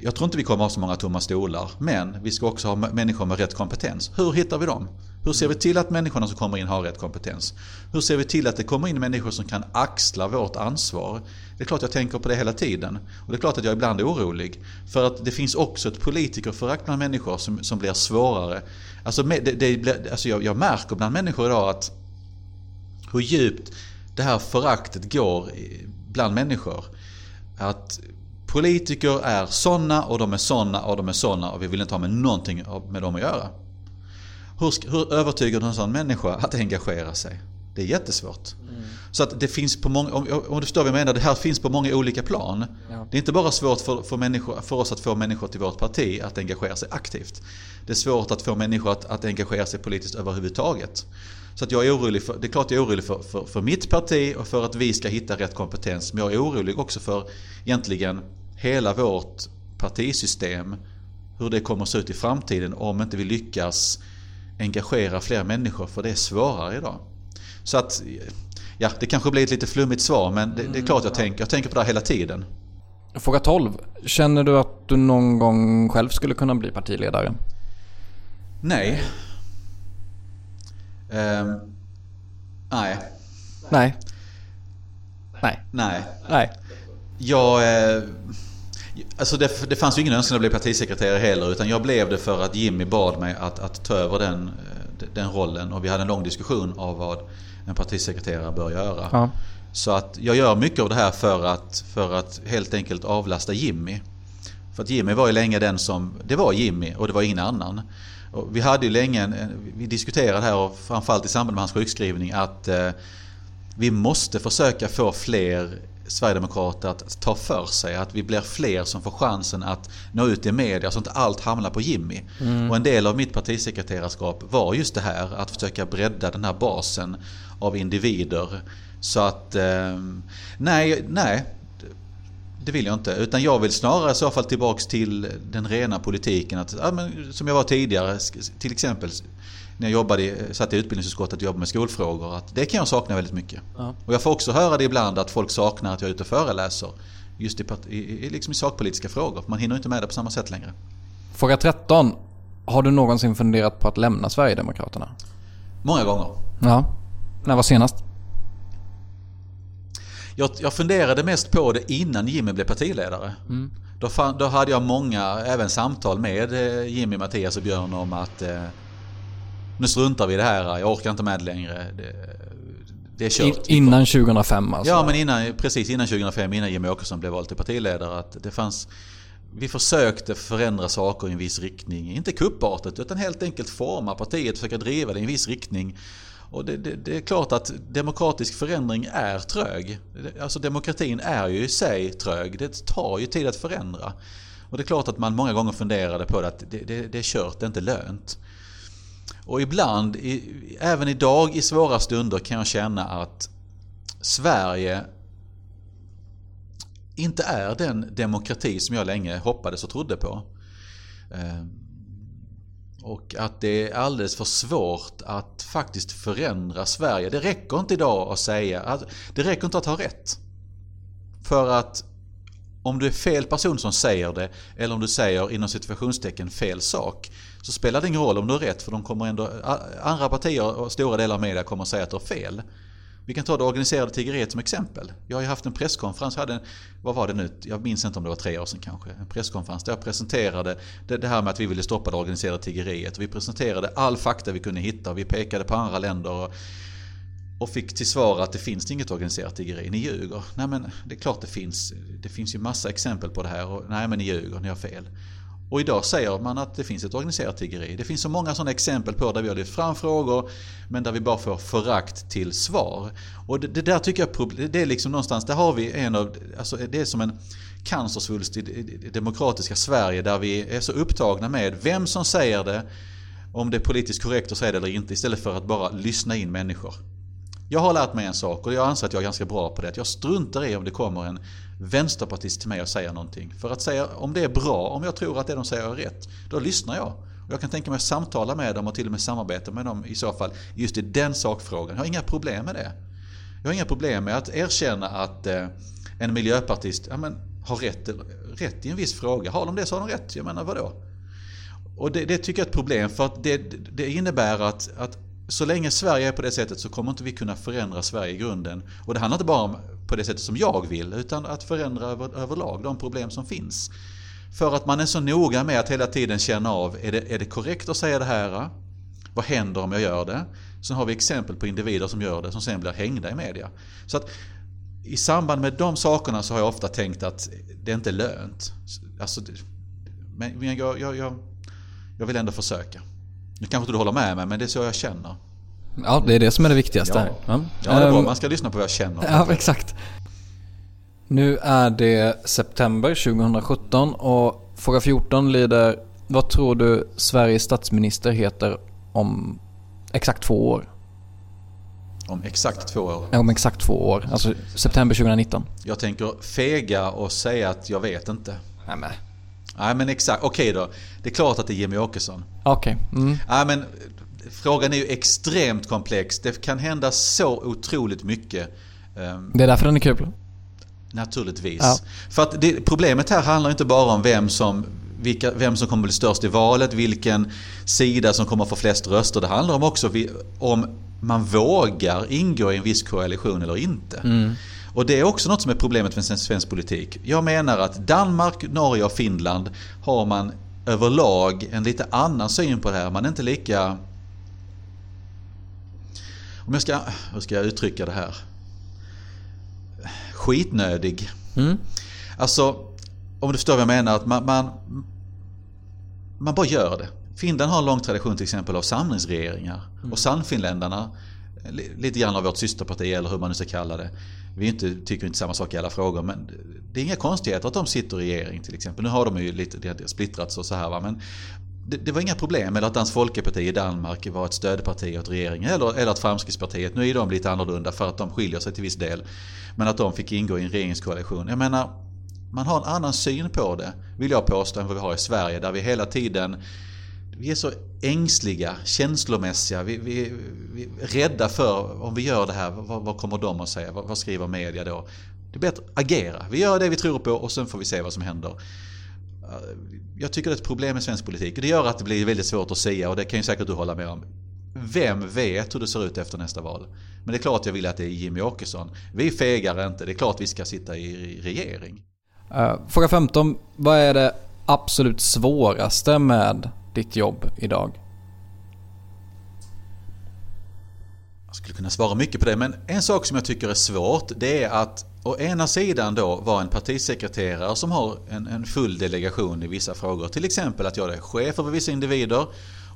Speaker 2: Jag tror inte vi kommer ha så många tomma stolar, men vi ska också ha människor med rätt kompetens. Hur hittar vi dem? Hur ser vi till att människorna som kommer in har rätt kompetens? Hur ser vi till att det kommer in människor som kan axla vårt ansvar? Det är klart jag tänker på det hela tiden. Och det är klart att jag ibland är orolig. För att det finns också ett politikerförakt bland människor som, som blir svårare. Alltså, det, det, alltså jag, jag märker bland människor idag att hur djupt det här föraktet går bland människor. Att politiker är såna och de är såna och de är såna och vi vill inte ha med någonting med dem att göra. Hur, hur övertygar du en sån människa att engagera sig? Det är jättesvårt. Mm. Så att det finns på många, om, om, du förstår vad jag menar, det här finns på många olika plan. Ja. Det är inte bara svårt för, för, människor, för oss att få människor till vårt parti att engagera sig aktivt. Det är svårt att få människor att, att engagera sig politiskt överhuvudtaget. Så att jag är orolig för, det är klart jag är orolig för, för, för mitt parti och för att vi ska hitta rätt kompetens. Men jag är orolig också för egentligen hela vårt partisystem. Hur det kommer att se ut i framtiden om inte vi lyckas engagera fler människor för det är svårare idag. Så att, ja det kanske blir ett lite flummigt svar men det, det är klart jag tänker, jag tänker på det här hela tiden.
Speaker 1: Fråga 12. Känner du att du någon gång själv skulle kunna bli partiledare?
Speaker 2: Nej. Um, nej.
Speaker 1: Nej. Nej.
Speaker 2: Nej.
Speaker 1: Nej.
Speaker 2: Jag... Eh, Alltså det, det fanns ju ingen önskan att bli partisekreterare heller utan jag blev det för att Jimmy bad mig att, att ta över den, eh, den rollen och vi hade en lång diskussion av vad en partisekreterare bör göra.
Speaker 1: Ja.
Speaker 2: Så att jag gör mycket av det här för att, för att helt enkelt avlasta Jimmy. För att Jimmy var ju länge den som, det var Jimmy och det var ingen annan. Och vi hade ju länge, en- vi diskuterade här och framförallt i samband med hans sjukskrivning att eh, vi måste försöka få fler Sverigedemokrater att ta för sig. Att vi blir fler som får chansen att nå ut i media så att inte allt hamnar på Jimmy. Och en del av mitt partisekreterarskap var just det här. Att försöka bredda den här basen av individer. Så att, eh, nej, nej. Det vill jag inte. Utan jag vill snarare i så fall tillbaks till den rena politiken. Att, ja, men, som jag var tidigare, till exempel när jag jobbade, i- satt i utbildningsutskottet och jobbade med skolfrågor. Att det kan jag sakna väldigt mycket. Och jag får också höra det ibland att folk saknar att jag är ute och föreläser. Just i, i, liksom i sakpolitiska frågor. Man hinner inte med det på samma sätt längre.
Speaker 1: Fråga 13. Har du någonsin funderat på att lämna Sverigedemokraterna?
Speaker 2: Många gånger.
Speaker 1: Ja. När var senast?
Speaker 2: Jag, jag funderade mest på det innan Jimmy blev partiledare. Då, fan, då hade jag många, även samtal med eh, Jimmy, Mattias och Björn om att eh, nu struntar vi i det här, jag orkar inte med det längre. Det, det är
Speaker 1: In,
Speaker 2: kört.
Speaker 1: innan 2005 alltså?
Speaker 2: Ja, men innan, precis innan 2005, innan Jimmy Åkesson blev vald till partiledare. Att det fanns, vi försökte förändra saker i en viss riktning. Inte kuppartat, utan helt enkelt forma partiet, försöka driva det i en viss riktning. Och det, det, det är klart att demokratisk förändring är trög. Alltså demokratin är ju i sig trög. Det tar ju tid att förändra. Och det är klart att man många gånger funderade på det att det, det, det är kört, det är inte lönt. Och ibland, i, även idag i svåra stunder kan jag känna att Sverige inte är den demokrati som jag länge hoppades och trodde på. Eh, och att det är alldeles för svårt att faktiskt förändra Sverige. Det räcker inte idag att säga, att- det räcker inte att ha rätt. För att om du är fel person som säger det eller om du säger inom situationstecken fel sak så spelar det ingen roll om du har rätt för de kommer ändå, andra partier och stora delar av media kommer att säga att du har fel. Vi kan ta det organiserade tiggeriet som exempel. Jag har ju haft en presskonferens, jag hade en, vad var det nu, jag minns inte om det var tre år sedan kanske. En presskonferens där jag presenterade det, det här med att vi ville stoppa det organiserade tiggeriet. Vi presenterade all fakta vi kunde hitta och vi pekade på andra länder. Och, och fick till svar att det finns inget organiserat tiggeri, ni ljuger. Nej men det är klart det finns. Det finns ju massa exempel på det här. Och, nej men ni ljuger, ni har fel. Och idag säger man att det finns ett organiserat tiggeri. Det finns så många sådana exempel på där vi har lyft fram frågor men där vi bara får förakt till svar. Och det, det där tycker jag det är liksom någonstans, där har vi en av, alltså det är som en cancersvulst i det- i det demokratiska Sverige där vi är så upptagna med vem som säger det, om det är politiskt korrekt att säga det eller inte istället för att bara lyssna in människor. Jag har lärt mig en sak och jag anser att jag är ganska bra på det. Att jag struntar i om det kommer en vänsterpartist till mig och säger någonting. För att säga om det är bra, om jag tror att det de säger är rätt, då lyssnar jag. Och jag kan tänka mig att samtala med dem och till och med samarbeta med dem i så fall just i den sakfrågan. Jag har inga problem med det. Jag har inga problem med att erkänna att eh, en miljöpartist ja, men, har rätt, rätt i en viss fråga. Har de det så har de rätt. Jag menar vadå? Och det, det tycker jag är ett problem för att det, det innebär att, att så länge Sverige är på det sättet så kommer inte vi kunna förändra Sverige i grunden. Och det handlar inte bara om på det sättet som jag vill utan att förändra över, överlag de problem som finns. För att man är så noga med att hela tiden känna av, är det, är det korrekt att säga det här? Vad händer om jag gör det? Sen har vi exempel på individer som gör det som sen blir hängda i media. Så att i samband med de sakerna så har jag ofta tänkt att det inte är lönt. Alltså, men men jag, jag, jag, jag vill ändå försöka. Nu kanske inte du håller med mig men det är så jag känner.
Speaker 1: Ja, det är det som är det viktigaste
Speaker 2: Ja.
Speaker 1: här.
Speaker 2: Ja, det är bra.
Speaker 1: Ehm,
Speaker 2: Man ska lyssna på vad jag känner.
Speaker 1: Ja, exakt. Nu är det september 2017 och fråga 14 lyder Vad tror du Sveriges statsminister heter om exakt två år?
Speaker 2: Om exakt två år.
Speaker 1: Ja, Om exakt två år, alltså september 2019.
Speaker 2: Jag tänker fega och säga att jag vet inte.
Speaker 1: Nej men.
Speaker 2: Nej men exakt, okej då. Det är klart att det är Jimmy Åkesson.
Speaker 1: Okej. Mm.
Speaker 2: Nej men frågan är ju extremt komplex. Det kan hända så otroligt mycket. Ehm,
Speaker 1: Det är därför den är kul.
Speaker 2: Naturligtvis.
Speaker 1: Ja.
Speaker 2: För att det, problemet här handlar inte bara om vem som, vilka, vem som kommer bli störst i valet, vilken sida som kommer få flest röster. Det handlar om också om man vågar ingå i en viss koalition eller inte. Och det är också något som är problemet med svensk politik. Jag menar att Danmark, Norge och Finland har man överlag en lite annan syn på det här. Man är inte lika... Om jag ska... Hur ska jag uttrycka det här? Skitnödig.
Speaker 1: Mm.
Speaker 2: Alltså, om du förstår vad jag menar. Att man, man, man bara gör det. Finland har en lång tradition till exempel av samlingsregeringar. Och Sannfinländarna, lite grann av vårt systerparti eller hur man nu ska kalla det. Vi inte, tycker inte samma sak i alla frågor men det är inga konstigheter att de sitter i regering till exempel. Nu har de ju lite har splittrats och så här va. Men det, det var inga problem. Eller att Dansk Folkeparti i Danmark var ett stödparti åt regeringen. Eller, eller att Framskrittspartiet, nu är de lite annorlunda för att de skiljer sig till viss del. Men att de fick ingå i en regeringskoalition. Jag menar, man har en annan syn på det, vill jag påstå, än vad vi har i Sverige. Där vi hela tiden vi är så ängsliga, känslomässiga. Vi, vi, vi är rädda för om vi gör det här, vad, vad kommer de att säga? Vad, vad, skriver media då? Det är bättre att agera. Vi gör det vi tror på och sen får vi se vad som händer. Eh, jag tycker det är ett problem med svensk politik. Det gör att det blir väldigt svårt att säga och det kan ju säkert du hålla med om. Vem vet hur det ser ut efter nästa val? Men det är klart jag vill att det är Jimmy Åkesson. Vi fegar inte. Det är klart vi ska sitta i regering.
Speaker 1: Uh, fråga 15. Vad är det absolut svåraste med ditt jobb idag?
Speaker 2: Jag skulle kunna svara mycket på det men en sak som jag tycker är svårt det är att å ena sidan då vara en partisekreterare som har en, en full delegation i vissa frågor. Till exempel att jag är chef över vissa individer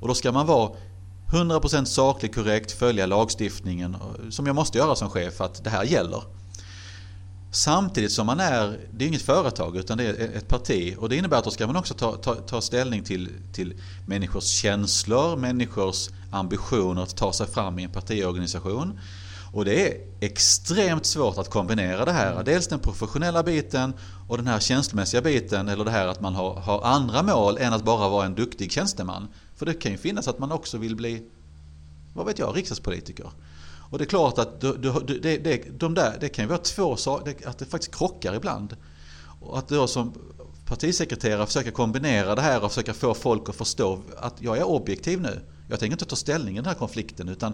Speaker 2: och då ska man vara 100% sakligt korrekt, följa lagstiftningen som jag måste göra som chef att det här gäller. Samtidigt som man är, det är inget företag utan det är ett parti och det innebär att då ska man också ta, ta, ta ställning till, till människors känslor, människors ambitioner att ta sig fram i en partiorganisation. Och det är extremt svårt att kombinera det här. Dels den professionella biten och den här känslomässiga biten eller det här att man har, har andra mål än att bara vara en duktig tjänsteman. För det kan ju finnas att man också vill bli, vad vet jag, riksdagspolitiker. Och det är klart att du, du, det, det, de där, det kan ju vara två saker, att det faktiskt krockar ibland. Och att då som partisekreterare försöker kombinera det här och försöka få folk att förstå att jag är objektiv nu. Jag tänker inte ta ställning i den här konflikten utan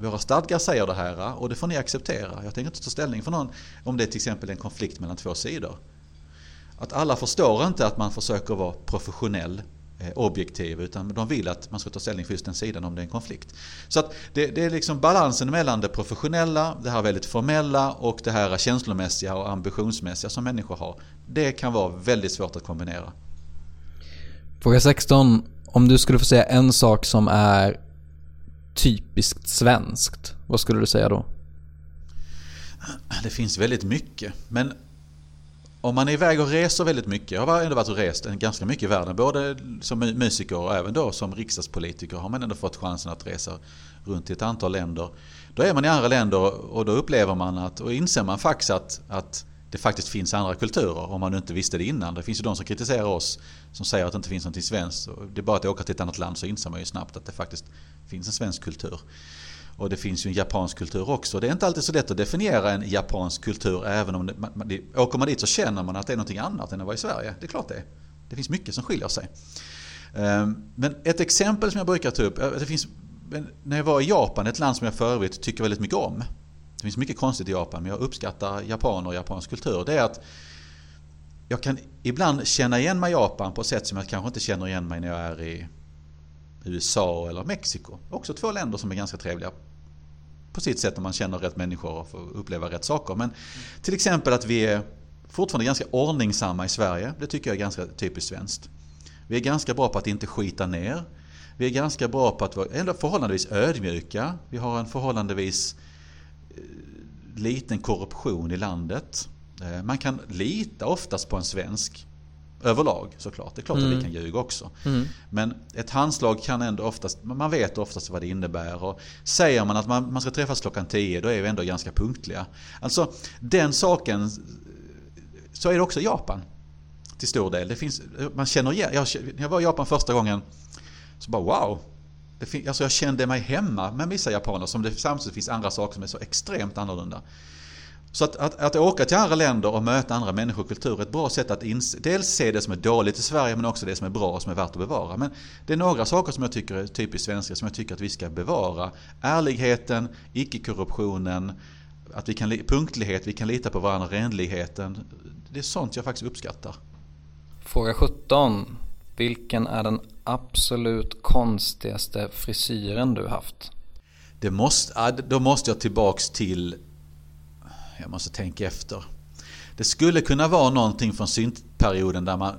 Speaker 2: våra stadgar säger det här och det får ni acceptera. Jag tänker inte ta ställning för någon om det är till exempel en konflikt mellan två sidor. Att alla förstår inte att man försöker vara professionell objektiv utan de vill att man ska ta ställning för just den sidan om det är en konflikt. Så att det, det, är liksom balansen mellan det professionella, det här väldigt formella och det här känslomässiga och ambitionsmässiga som människor har. Det kan vara väldigt svårt att kombinera.
Speaker 1: Fråga 16. Om du skulle få säga en sak som är typiskt svenskt, vad skulle du säga då?
Speaker 2: Det finns väldigt mycket. Men om man är iväg och reser väldigt mycket, jag har ändå varit och rest ganska mycket i världen, både som musiker och även då som riksdagspolitiker har man ändå fått chansen att resa runt i ett antal länder. Då är man i andra länder och då upplever man att, och inser man faktiskt att, att det faktiskt finns andra kulturer om man inte visste det innan. Det finns ju de som kritiserar oss som säger att det inte finns något svenskt. Det är bara att åka till ett annat land så inser man ju snabbt att det faktiskt finns en svensk kultur. Och det finns ju en japansk kultur också. Det är inte alltid så lätt att definiera en japansk kultur även om det, man, det, åker man dit så känner man att det är något annat än att vara i Sverige. Det är klart det Det finns mycket som skiljer sig. Ehm, men ett exempel som jag brukar ta upp, eh, det finns, när jag var i Japan, ett land som jag för övrigt tycker väldigt mycket om. Det finns mycket konstigt i Japan men jag uppskattar japaner och japansk kultur. Det är att jag kan ibland känna igen mig i Japan på ett sätt som jag kanske inte känner igen mig när jag är i USA eller Mexiko. Också två länder som är ganska trevliga på sitt sätt om man känner rätt människor och får uppleva rätt saker. Men till exempel att vi är fortfarande ganska ordningsamma i Sverige. Det tycker jag är ganska typiskt svenskt. Vi är ganska bra på att inte skita ner. Vi är ganska bra på att vara förhållandevis ödmjuka. Vi har en förhållandevis eh, liten korruption i landet. Eh, man kan lita oftast på en svensk Överlag såklart. Det är klart mm. att vi mm. kan ljuga också. Mm. Men ett handslag kan ändå oftast, man vet oftast vad det innebär. Och säger man att man, man ska träffas klockan 10 då är vi ändå ganska punktliga. Alltså den saken, så är det också i Japan. Till stor del. Det finns, man känner igen, jag, jag var i Japan första gången så bara wow. Det alltså jag kände mig hemma med vissa japaner som det samtidigt finns andra saker som är så extremt annorlunda. Så att, att, att åka till andra länder och möta andra människor och kulturer är ett bra sätt att inse, dels se det som är dåligt i Sverige men också det som är bra och som är värt att bevara. Men det är några saker som jag tycker är typiskt svenska som jag tycker att vi ska bevara. Ärligheten, icke-korruptionen, att vi kan, li- punktlighet, vi kan lita på varandra, renligheten. Det är sånt jag faktiskt uppskattar.
Speaker 1: Fråga 17. Vilken är den absolut konstigaste frisyren du haft?
Speaker 2: Det måste, då måste jag tillbaks till... Jag måste tänka efter. Det skulle kunna vara någonting från syntperioden där man...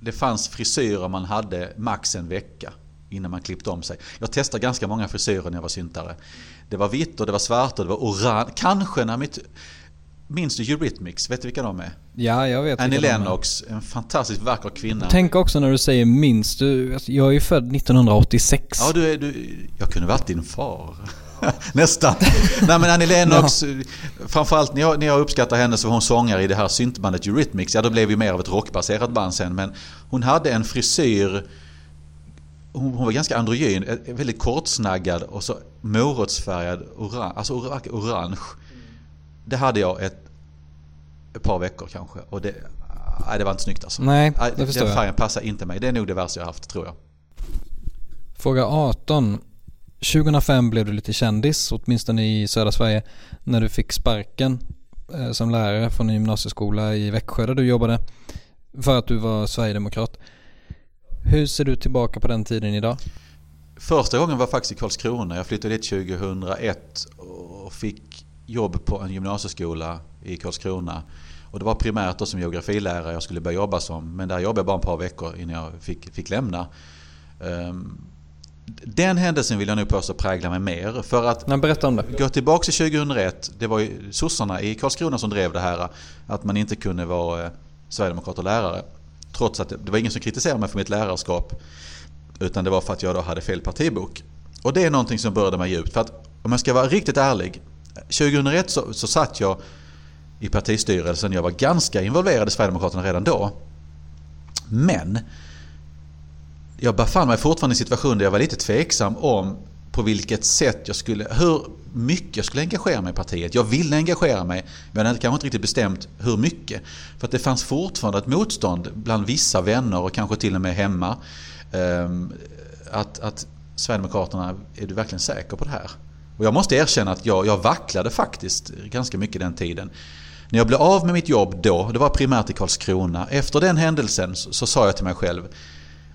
Speaker 2: Det fanns frisyrer man hade max en vecka innan man klippte om sig. Jag testade ganska många frisyrer när jag var syntare. Det var vitt och det var svart och det var orange. Kanske när mitt... Minns du Eurythmics? Vet du vilka de är?
Speaker 1: Ja, jag vet
Speaker 2: Annie. Lennox, en fantastiskt vacker kvinna.
Speaker 1: Tänk också när du säger minst. Du, jag är ju född 1986.
Speaker 2: Ja, du är, du, jag kunde varit din far. Nästan. Nej men Annie Lennox, framförallt när jag, när jag uppskattar henne så var hon sångare i det här syntbandet Eurythmics. Ja, då blev vi mer av ett rockbaserat band sen. Men hon hade en frisyr, hon, var ganska androgyn, eh, väldigt kortsnaggad och så morotsfärgad orange. Alltså ora- orange. Det hade jag ett, ett par veckor kanske. Och det, nej, det var inte snyggt alltså.
Speaker 1: Nej, det förstår
Speaker 2: den
Speaker 1: jag.
Speaker 2: färgen passar inte mig. Det är nog det värsta jag haft tror jag.
Speaker 1: Fråga 18. 2005 blev du lite kändis, åtminstone i södra Sverige, när du fick sparken eh, som lärare från en gymnasieskola i Växjö där du jobbade för att du var sverigedemokrat. Hur ser du tillbaka på den tiden idag?
Speaker 2: Första gången var faktiskt i Karlskrona. Jag flyttade dit 2001 och fick jobb på en gymnasieskola i Karlskrona. Och det var primärt då som geografilärare jag skulle börja jobba som. Men där jobbade jag bara ett par veckor innan jag fick, fick lämna. Ehm, den händelsen vill jag nu påstå präglar mig mer. För att
Speaker 1: Men berätta om det.
Speaker 2: gå tillbaka till 2001. Det var ju sossarna i Karlskrona som drev det här. Att man inte kunde vara eh, sverigedemokrat och lärare. Trots att det, var ingen som kritiserade mig för mitt lärarskap. Utan det var för att jag då hade fel partibok. Och det är någonting som berörde mig djupt. För att om jag ska vara riktigt ärlig. 2001 så, så satt jag i partistyrelsen. Jag var ganska involverad i Sverigedemokraterna redan då. Men jag befann mig fortfarande i en situation där jag var lite tveksam om på vilket sätt jag skulle, hur mycket jag skulle engagera mig i partiet. Jag ville engagera mig, men jag hade kanske inte riktigt bestämt hur mycket. För att det fanns fortfarande ett motstånd bland vissa vänner och kanske till och med hemma. Ehm, att, att Sverigedemokraterna, är du verkligen säker på det här? Och jag måste erkänna att jag, jag vacklade faktiskt ganska mycket den tiden. När jag blev av med mitt jobb då, det var primärt i Karlskrona. Efter den händelsen så, så sa jag till mig själv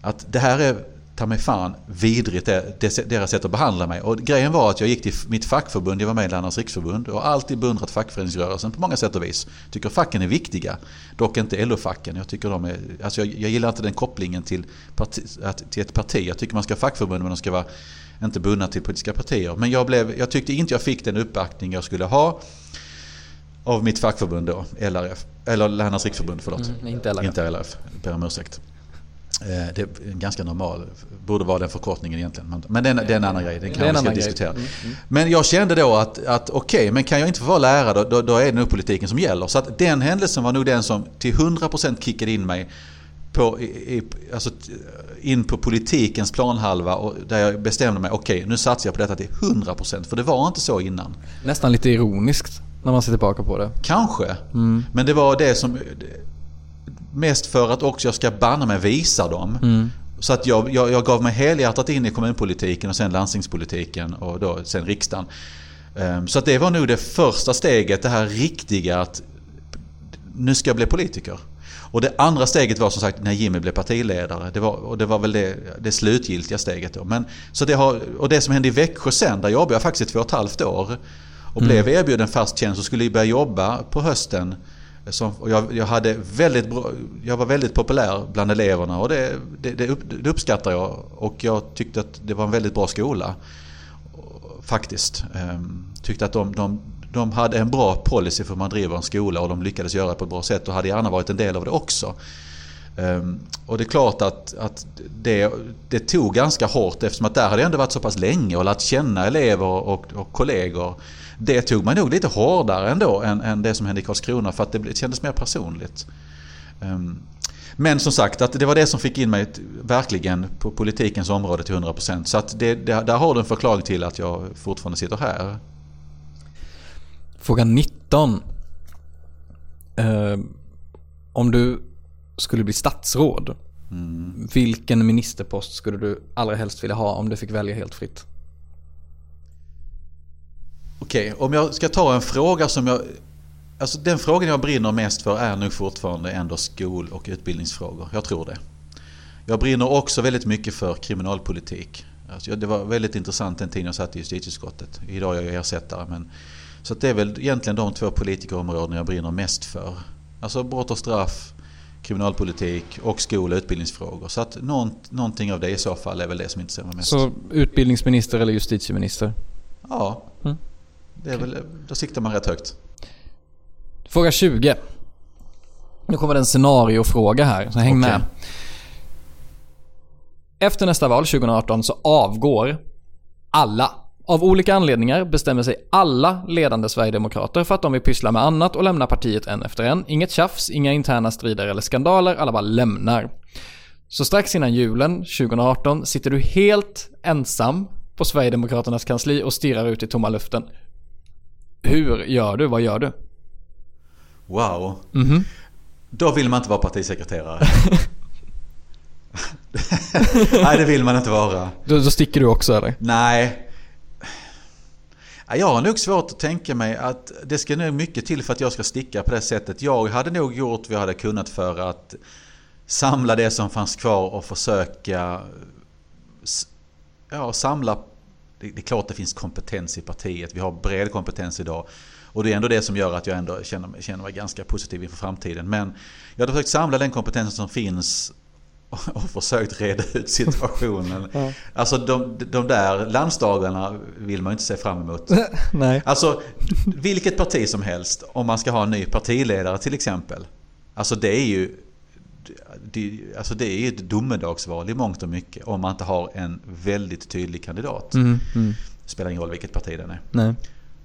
Speaker 2: att det här är ta mig fan vidrigt det, deras sätt att behandla mig. Och grejen var att jag gick till mitt fackförbund, jag var med i Lärarnas riksförbund och har alltid beundrat fackföreningsrörelsen på många sätt och vis. Tycker facken är viktiga, dock inte LO-facken. Jag, tycker de är, alltså jag, jag gillar inte den kopplingen till, parti, att, till ett parti. Jag tycker man ska ha fackförbund men de ska vara inte bundna till politiska partier. Men jag, blev, jag tyckte inte jag fick den uppbackning jag skulle ha av mitt fackförbund då, LRF. Eller Lärarnas riksförbund, förlåt.
Speaker 1: Mm, inte LRF.
Speaker 2: Inte LRF, ber om ursäkt. Eh, Det är ganska normal, borde vara den förkortningen egentligen. Men- Men det är, en- det är en annan grej, den
Speaker 1: Det är
Speaker 2: kan
Speaker 1: en
Speaker 2: vi ska diskutera.
Speaker 1: Mm,
Speaker 2: Men jag kände då att, att okej, men kan jag inte få vara lärare då, då, är det nog politiken som gäller. Så att den händelsen var nog den som till 100% kickade in mig på, i, alltså, in på politikens planhalva och där jag bestämde mig, okej nu satsar jag på detta till 100% för det var inte så innan.
Speaker 1: Nästan lite ironiskt när man ser tillbaka på det.
Speaker 2: Kanske. Men det var det som... Mest för att också jag ska banna mig visa dem. Så att jag, jag, jag gav mig helhjärtat in i kommunpolitiken och sen landstingspolitiken och då sen riksdagen. Ehm, Så att det var nog det första steget, det här riktiga att nu ska jag bli politiker. Och det andra steget var som sagt när Jimmy blev partiledare. Det var, och det var väl det, det slutgiltiga steget då. Men, så det har, och det som hände i Växjö sen, där jobbade jag faktiskt i två och ett halvt år. Och blev erbjuden fast tjänst och skulle börja jobba på hösten. Som, och jag, jag, hade väldigt bra, jag var väldigt populär bland eleverna och det, det, det, upp, det uppskattar jag. Och jag tyckte att det var en väldigt bra skola. Faktiskt. Ehm, tyckte att de, de, de hade en bra policy för hur man driver en skola och de lyckades göra det på ett bra sätt och hade gärna varit en del av det också. Ehm, och det är klart att, att det, det tog ganska hårt eftersom att där hade jag ändå varit så pass länge och lärt känna elever och, och kollegor. Det tog mig nog lite hårdare ändå än, än det som hände i Karlskrona för att det, kändes mer personligt. Ehm, men som sagt, att det var det som fick in mig verkligen på politikens område till 100%. Så att det, det, där har du en förklaring till att jag fortfarande sitter här.
Speaker 1: Fråga 19. Eh, om du skulle bli statsråd, vilken ministerpost skulle du allra helst vilja ha om du fick välja helt fritt?
Speaker 2: Okej, om jag ska ta en fråga som jag... Alltså den frågan jag brinner mest för är nog fortfarande ändå skol och utbildningsfrågor. Jag tror det. Jag brinner också väldigt mycket för kriminalpolitik. Alltså det var väldigt intressant den tiden jag satt i justitieutskottet. Idag är jag ersättare. Men, så det är väl egentligen de två politikerområden jag brinner mest för. Alltså brott och straff, kriminalpolitik och skol och utbildningsfrågor. Så att någon, någonting av det i så fall är väl det som intresserar mig mest.
Speaker 1: Så utbildningsminister eller justitieminister?
Speaker 2: Ja,
Speaker 1: Mm.
Speaker 2: Det är väl, då siktar man rätt högt.
Speaker 1: Fråga 20. Nu kommer det en scenariofråga här, så häng
Speaker 2: Okej.
Speaker 1: med. Efter nästa val 2018 så avgår alla. Av olika anledningar bestämmer sig alla ledande Sverigedemokrater för att de vill pyssla med annat och lämna partiet en efter en. Inget tjafs, inga interna strider eller skandaler, alla bara lämnar. Så strax innan julen 2018 sitter du helt ensam på Sverigedemokraternas kansli och stirrar ut i tomma luften. Hur gör du? Vad gör du?
Speaker 2: Wow.
Speaker 1: Mhm.
Speaker 2: Då vill man inte vara partisekreterare. Nej, det vill man inte vara.
Speaker 1: Då, då sticker du också eller?
Speaker 2: Nej. Ja, Jag har nog svårt att tänka mig att det ska nog mycket till för att jag ska sticka på det sättet. Jag hade nog gjort vad jag hade kunnat för att samla det som fanns kvar och försöka ja, samla. Det det är klart det finns kompetens i partiet. Vi har bred kompetens idag. Och det är ändå det som gör att jag ändå känner mig, känner mig ganska positiv inför framtiden. Men jag hade försökt samla den kompetensen som finns och försökt reda ut situationen. Alltså de, de där landsdagarna vill man ju inte se fram emot.
Speaker 1: Nej.
Speaker 2: Alltså vilket parti som helst, om man ska ha en ny partiledare till exempel. Alltså det är ju det, alltså det är ett domedagsval i mångt och mycket om man inte har en väldigt tydlig kandidat.
Speaker 1: Mm, mm.
Speaker 2: Spelar ingen roll vilket parti den är.
Speaker 1: Nej.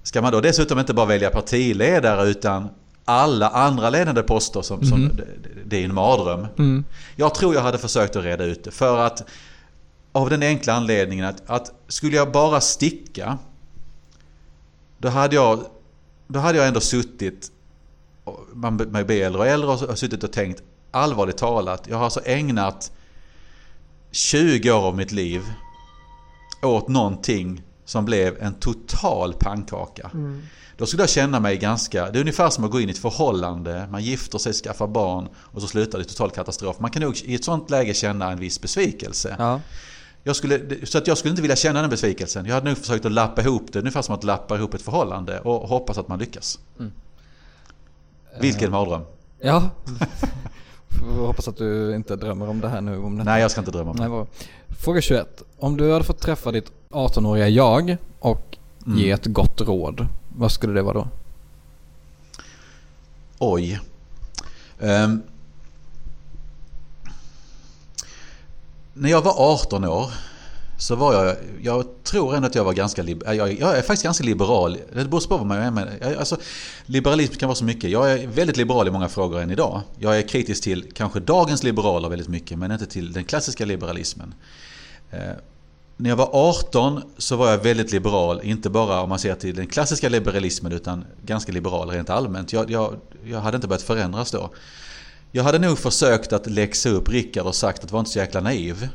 Speaker 2: Ska man då dessutom inte bara välja partiledare utan alla andra ledande poster som, som det, det är en mardröm.
Speaker 1: Mm.
Speaker 2: Jag tror jag hade försökt att reda ut det för att av den enkla anledningen att, att skulle jag bara sticka då hade jag, då hade jag ändå suttit man blir äldre och äldre och suttit och tänkt allvarligt talat. Jag har alltså ägnat 20 år av mitt liv åt någonting som blev en total pannkaka. Då skulle jag känna mig ganska... Det är ungefär som att gå in i ett förhållande. Man gifter sig, skaffar barn och så slutar det i total katastrof. Man kan nog i ett sånt läge känna en viss besvikelse.
Speaker 1: Ja.
Speaker 2: Jag skulle, så att jag skulle inte vilja känna den besvikelsen. Jag hade nog försökt att lappa ihop det ungefär som att lappa ihop ett förhållande och hoppas att man lyckas. Vilken mardröm.
Speaker 1: Ja. Får hoppas att du inte drömmer om det här nu. Om det.
Speaker 2: Nej, jag ska inte drömma om
Speaker 1: Nej,
Speaker 2: det.
Speaker 1: bra. Fråga 21. Om du hade fått träffa ditt 18-åriga jag och ge ett gott råd. Vad skulle det vara då?
Speaker 2: Oj. Ehm. när jag var 18 år så var jag, jag tror ändå att jag var ganska, jag, jag är faktiskt ganska liberal. Det beror på vad man är med. Alltså, liberalism kan vara så mycket. Jag är väldigt liberal i många frågor än idag. Jag är kritisk till kanske dagens liberaler väldigt mycket men inte till den klassiska liberalismen. Eh, när jag var 18 så var jag väldigt liberal, inte bara om man ser till den klassiska liberalismen utan ganska liberal rent allmänt. Jag, jag, jag hade inte börjat förändras då. Jag hade nog försökt att läxa upp Rickard och sagt att var inte så jäkla naiv.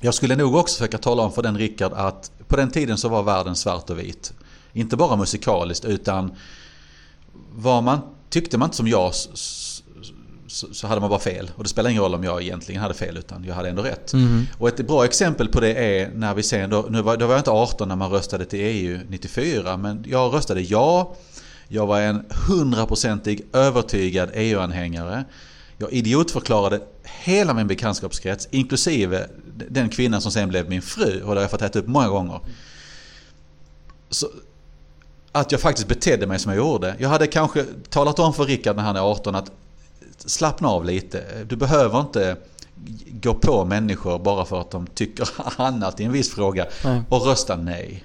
Speaker 2: Jag skulle nog också försöka tala om för den Rickard att på den tiden så var världen svart och vit. Inte bara musikaliskt utan var man, tyckte man inte som jag så, så, hade man bara fel. Och det spelar ingen roll om jag egentligen hade fel utan jag hade ändå rätt. Och ett bra exempel på det är när vi sen, då, nu var, då var jag inte 18 när man röstade till EU 94 men jag röstade ja. Jag var en hundraprocentig övertygad EU-anhängare. Jag idiotförklarade hela min bekantskapskrets inklusive den kvinnan som sen blev min fru och det har jag fått äta upp många gånger. Så, att jag faktiskt betedde mig som jag gjorde. Jag hade kanske talat om för Rickard när han är 18 att slappna av lite. Du behöver inte gå på människor bara för att de tycker annat i en viss fråga
Speaker 1: Nej.
Speaker 2: och rösta nej.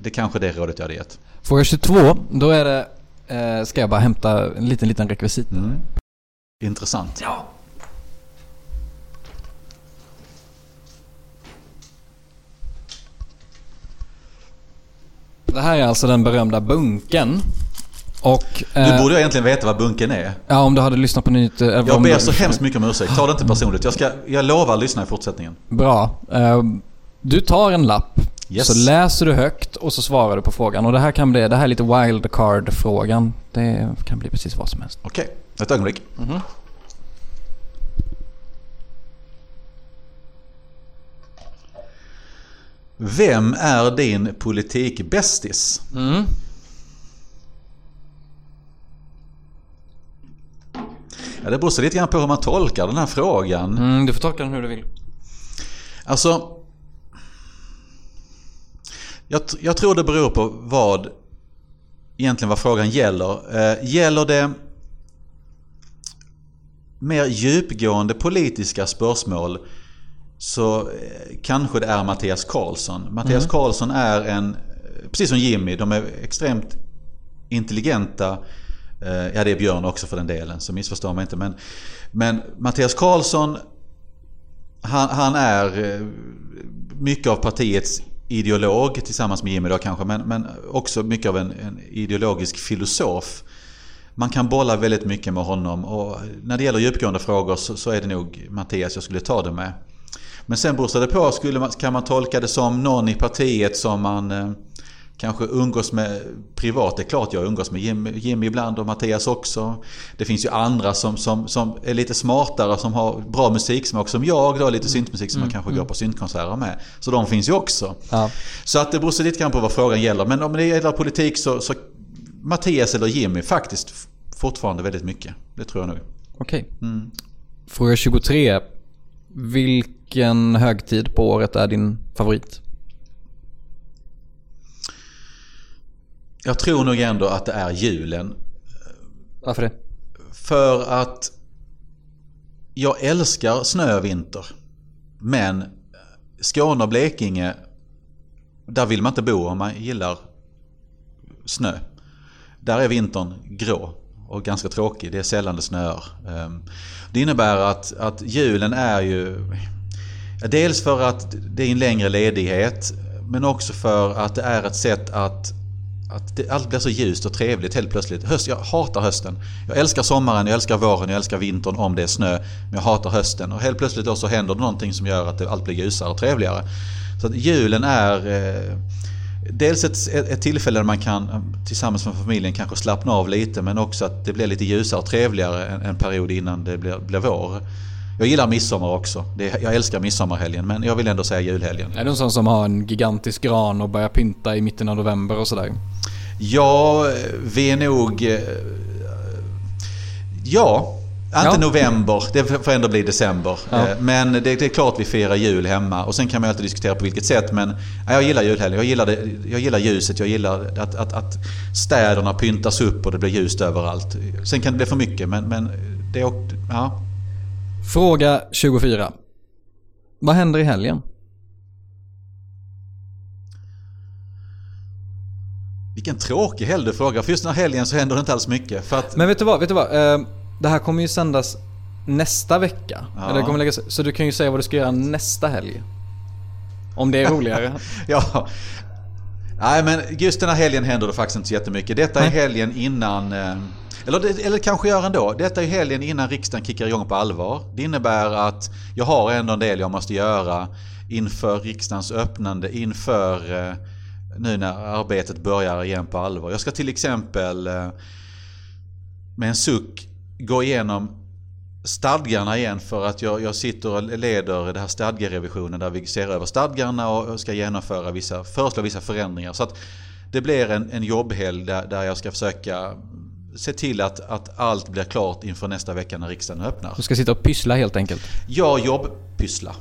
Speaker 2: Det är kanske det rådet jag hade gett.
Speaker 1: Fråga 22. Då är det... Eh, ska jag bara hämta en liten, liten rekvisit.
Speaker 2: Intressant.
Speaker 1: Ja. Det här är alltså den berömda bunken. Och... Eh,
Speaker 2: borde jag egentligen veta vad bunken är.
Speaker 1: Ja, om du hade lyssnat på nyheter... eller
Speaker 2: Jag ber
Speaker 1: du-
Speaker 2: så hemskt mycket om ursäkt. Ta det inte personligt. Jag, ska, jag lovar att lyssna i fortsättningen.
Speaker 1: Bra. Eh, Du tar en lapp
Speaker 2: Yes.
Speaker 1: Så läser du högt och så svarar du på frågan. Och det här kan bli, det här är lite wildcard-frågan. Det kan bli precis vad som helst.
Speaker 2: Okej, ett ögonblick. Vem är din politikbästis? Ja, det beror sig lite grann på hur man tolkar den här frågan.
Speaker 1: Mm, du får tolka den hur du vill.
Speaker 2: Alltså... Jag, jag tror det beror på vad egentligen vad frågan gäller. Eh, gäller det mer djupgående politiska spörsmål så eh, kanske det är Mattias Karlsson. Mattias Karlsson är en, eh, precis som Jimmy, de är extremt intelligenta. Eh, ja, det är Björn också för den delen, så missförstå mig inte. Men, men Mattias Karlsson han, han är mycket av partiets ideolog tillsammans med Jimmy då kanske, men, men också mycket av en, en ideologisk filosof. Man kan bolla väldigt mycket med honom och när det gäller djupgående frågor så, så är det nog Mattias jag skulle ta det med. Men sen beror det på, skulle man, kan man tolka det som någon i partiet som man eh, kanske umgås med privat? Det är klart jag umgås med Jimmy, Jimmy ibland och Mattias också. Det finns ju andra som, som, som är lite smartare som har bra musiksmak som jag då, lite syntmusik som man kanske går på syntkonserter med. Så de finns ju också.
Speaker 1: Ja.
Speaker 2: Så att det beror sig lite grann på vad frågan gäller. Men om det gäller politik så, så Mattias eller Jimmy faktiskt fortfarande väldigt mycket. Det tror jag nog.
Speaker 1: Okej. Fråga 23. Vilken högtid på året är din favorit?
Speaker 2: Jag tror nog ändå att det är julen.
Speaker 1: Varför det?
Speaker 2: För att jag älskar snö och vinter. Men Skåne och Blekinge, där vill man inte bo om man gillar snö. Där är vintern grå och ganska tråkig. Det är sällan det snöar. Ehm, det innebär att, att julen är ju... Dels för att det är en längre ledighet. Men också för att det är ett sätt att att det, allt blir så ljust och trevligt helt plötsligt. Höst, jag hatar hösten. Jag älskar sommaren, jag älskar våren, jag älskar vintern om det är snö. Men jag hatar hösten. Och helt plötsligt då så händer det någonting som gör att det, allt blir ljusare och trevligare. Så att julen är eh, dels ett, ett, tillfälle där man kan tillsammans med familjen kanske slappna av lite. Men också att det blir lite ljusare och trevligare en, en period innan det blir, blir vår. Jag gillar midsommar också. Det, jag älskar midsommarhelgen men jag vill ändå säga julhelgen.
Speaker 1: Är du en sån som har en gigantisk gran och börjar pynta i mitten av november och sådär?
Speaker 2: Ja, vi är nog... eh, Ja, inte november. Det får ändå bli december.
Speaker 1: Ja.
Speaker 2: Eh, Men det, det är klart vi firar jul hemma. Och sen kan man ju alltid diskutera på vilket sätt. Men ja, jag gillar julhelgen. Jag gillar, det, jag gillar ljuset. Jag gillar att, att, att städerna pyntas upp och det blir ljust överallt. Sen kan det bli för mycket men, men det är. Ja.
Speaker 1: Fråga 24. Vad händer i helgen?
Speaker 2: Vilken tråkig helg du frågar. För just den här helgen så händer det inte alls mycket. Att,
Speaker 1: Men vet du vad? Vet du vad? Eh, Det här kommer ju sändas nästa vecka.
Speaker 2: Ja.
Speaker 1: Eller kommer läggas, så du kan ju säga vad du ska göra nästa helg. Om det är roligare.
Speaker 2: Ja. Nej men just den här helgen händer det faktiskt inte så jättemycket. Detta är
Speaker 1: Nej.
Speaker 2: helgen innan... eh, Eller, eller kanske gör ändå. Detta är helgen innan riksdagen kickar igång på allvar. Det innebär att jag har ändå en del jag måste göra inför riksdagens öppnande, inför eh, nu när arbetet börjar igen på allvar. Jag ska till exempel eh, med en suck gå igenom stadgarna igen för att jag, jag sitter och leder det här stadgerevisionen där vi ser över stadgarna och ska genomföra vissa, föreslå vissa förändringar. Så att det blir en, en jobbhelg där, där jag ska försöka se till att, att allt blir klart inför nästa vecka när riksdagen öppnar.
Speaker 1: Du ska sitta och pyssla helt enkelt.
Speaker 2: Jag jobbpyssla.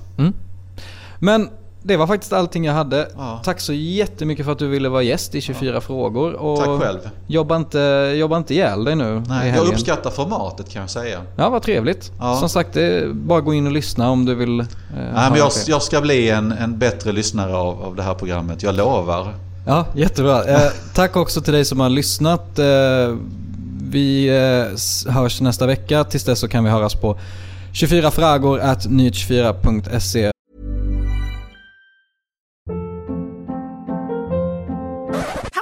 Speaker 1: Men det var faktiskt allting jag hade.
Speaker 2: Ja.
Speaker 1: Tack så jättemycket för att du ville vara gäst i 24 frågor. Och
Speaker 2: Tack själv.
Speaker 1: Jobba inte, jobba inte ihjäl dig nu
Speaker 2: Nej, jag uppskattar formatet kan jag säga.
Speaker 1: Ja, vad trevligt.
Speaker 2: Ja.
Speaker 1: Som sagt, bara gå in och lyssna om du vill. Eh,
Speaker 2: Nej, men jag, jag ska bli en, en bättre lyssnare av, av det här programmet. Jag lovar.
Speaker 1: Ja, jättebra. Eh, tack också till dig som har lyssnat. Eh, vi eh, hörs nästa vecka. Tills dess så kan vi höras på 24fragor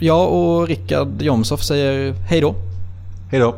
Speaker 1: Jag och Rickard Jomshoff säger hej då.
Speaker 2: Hej då.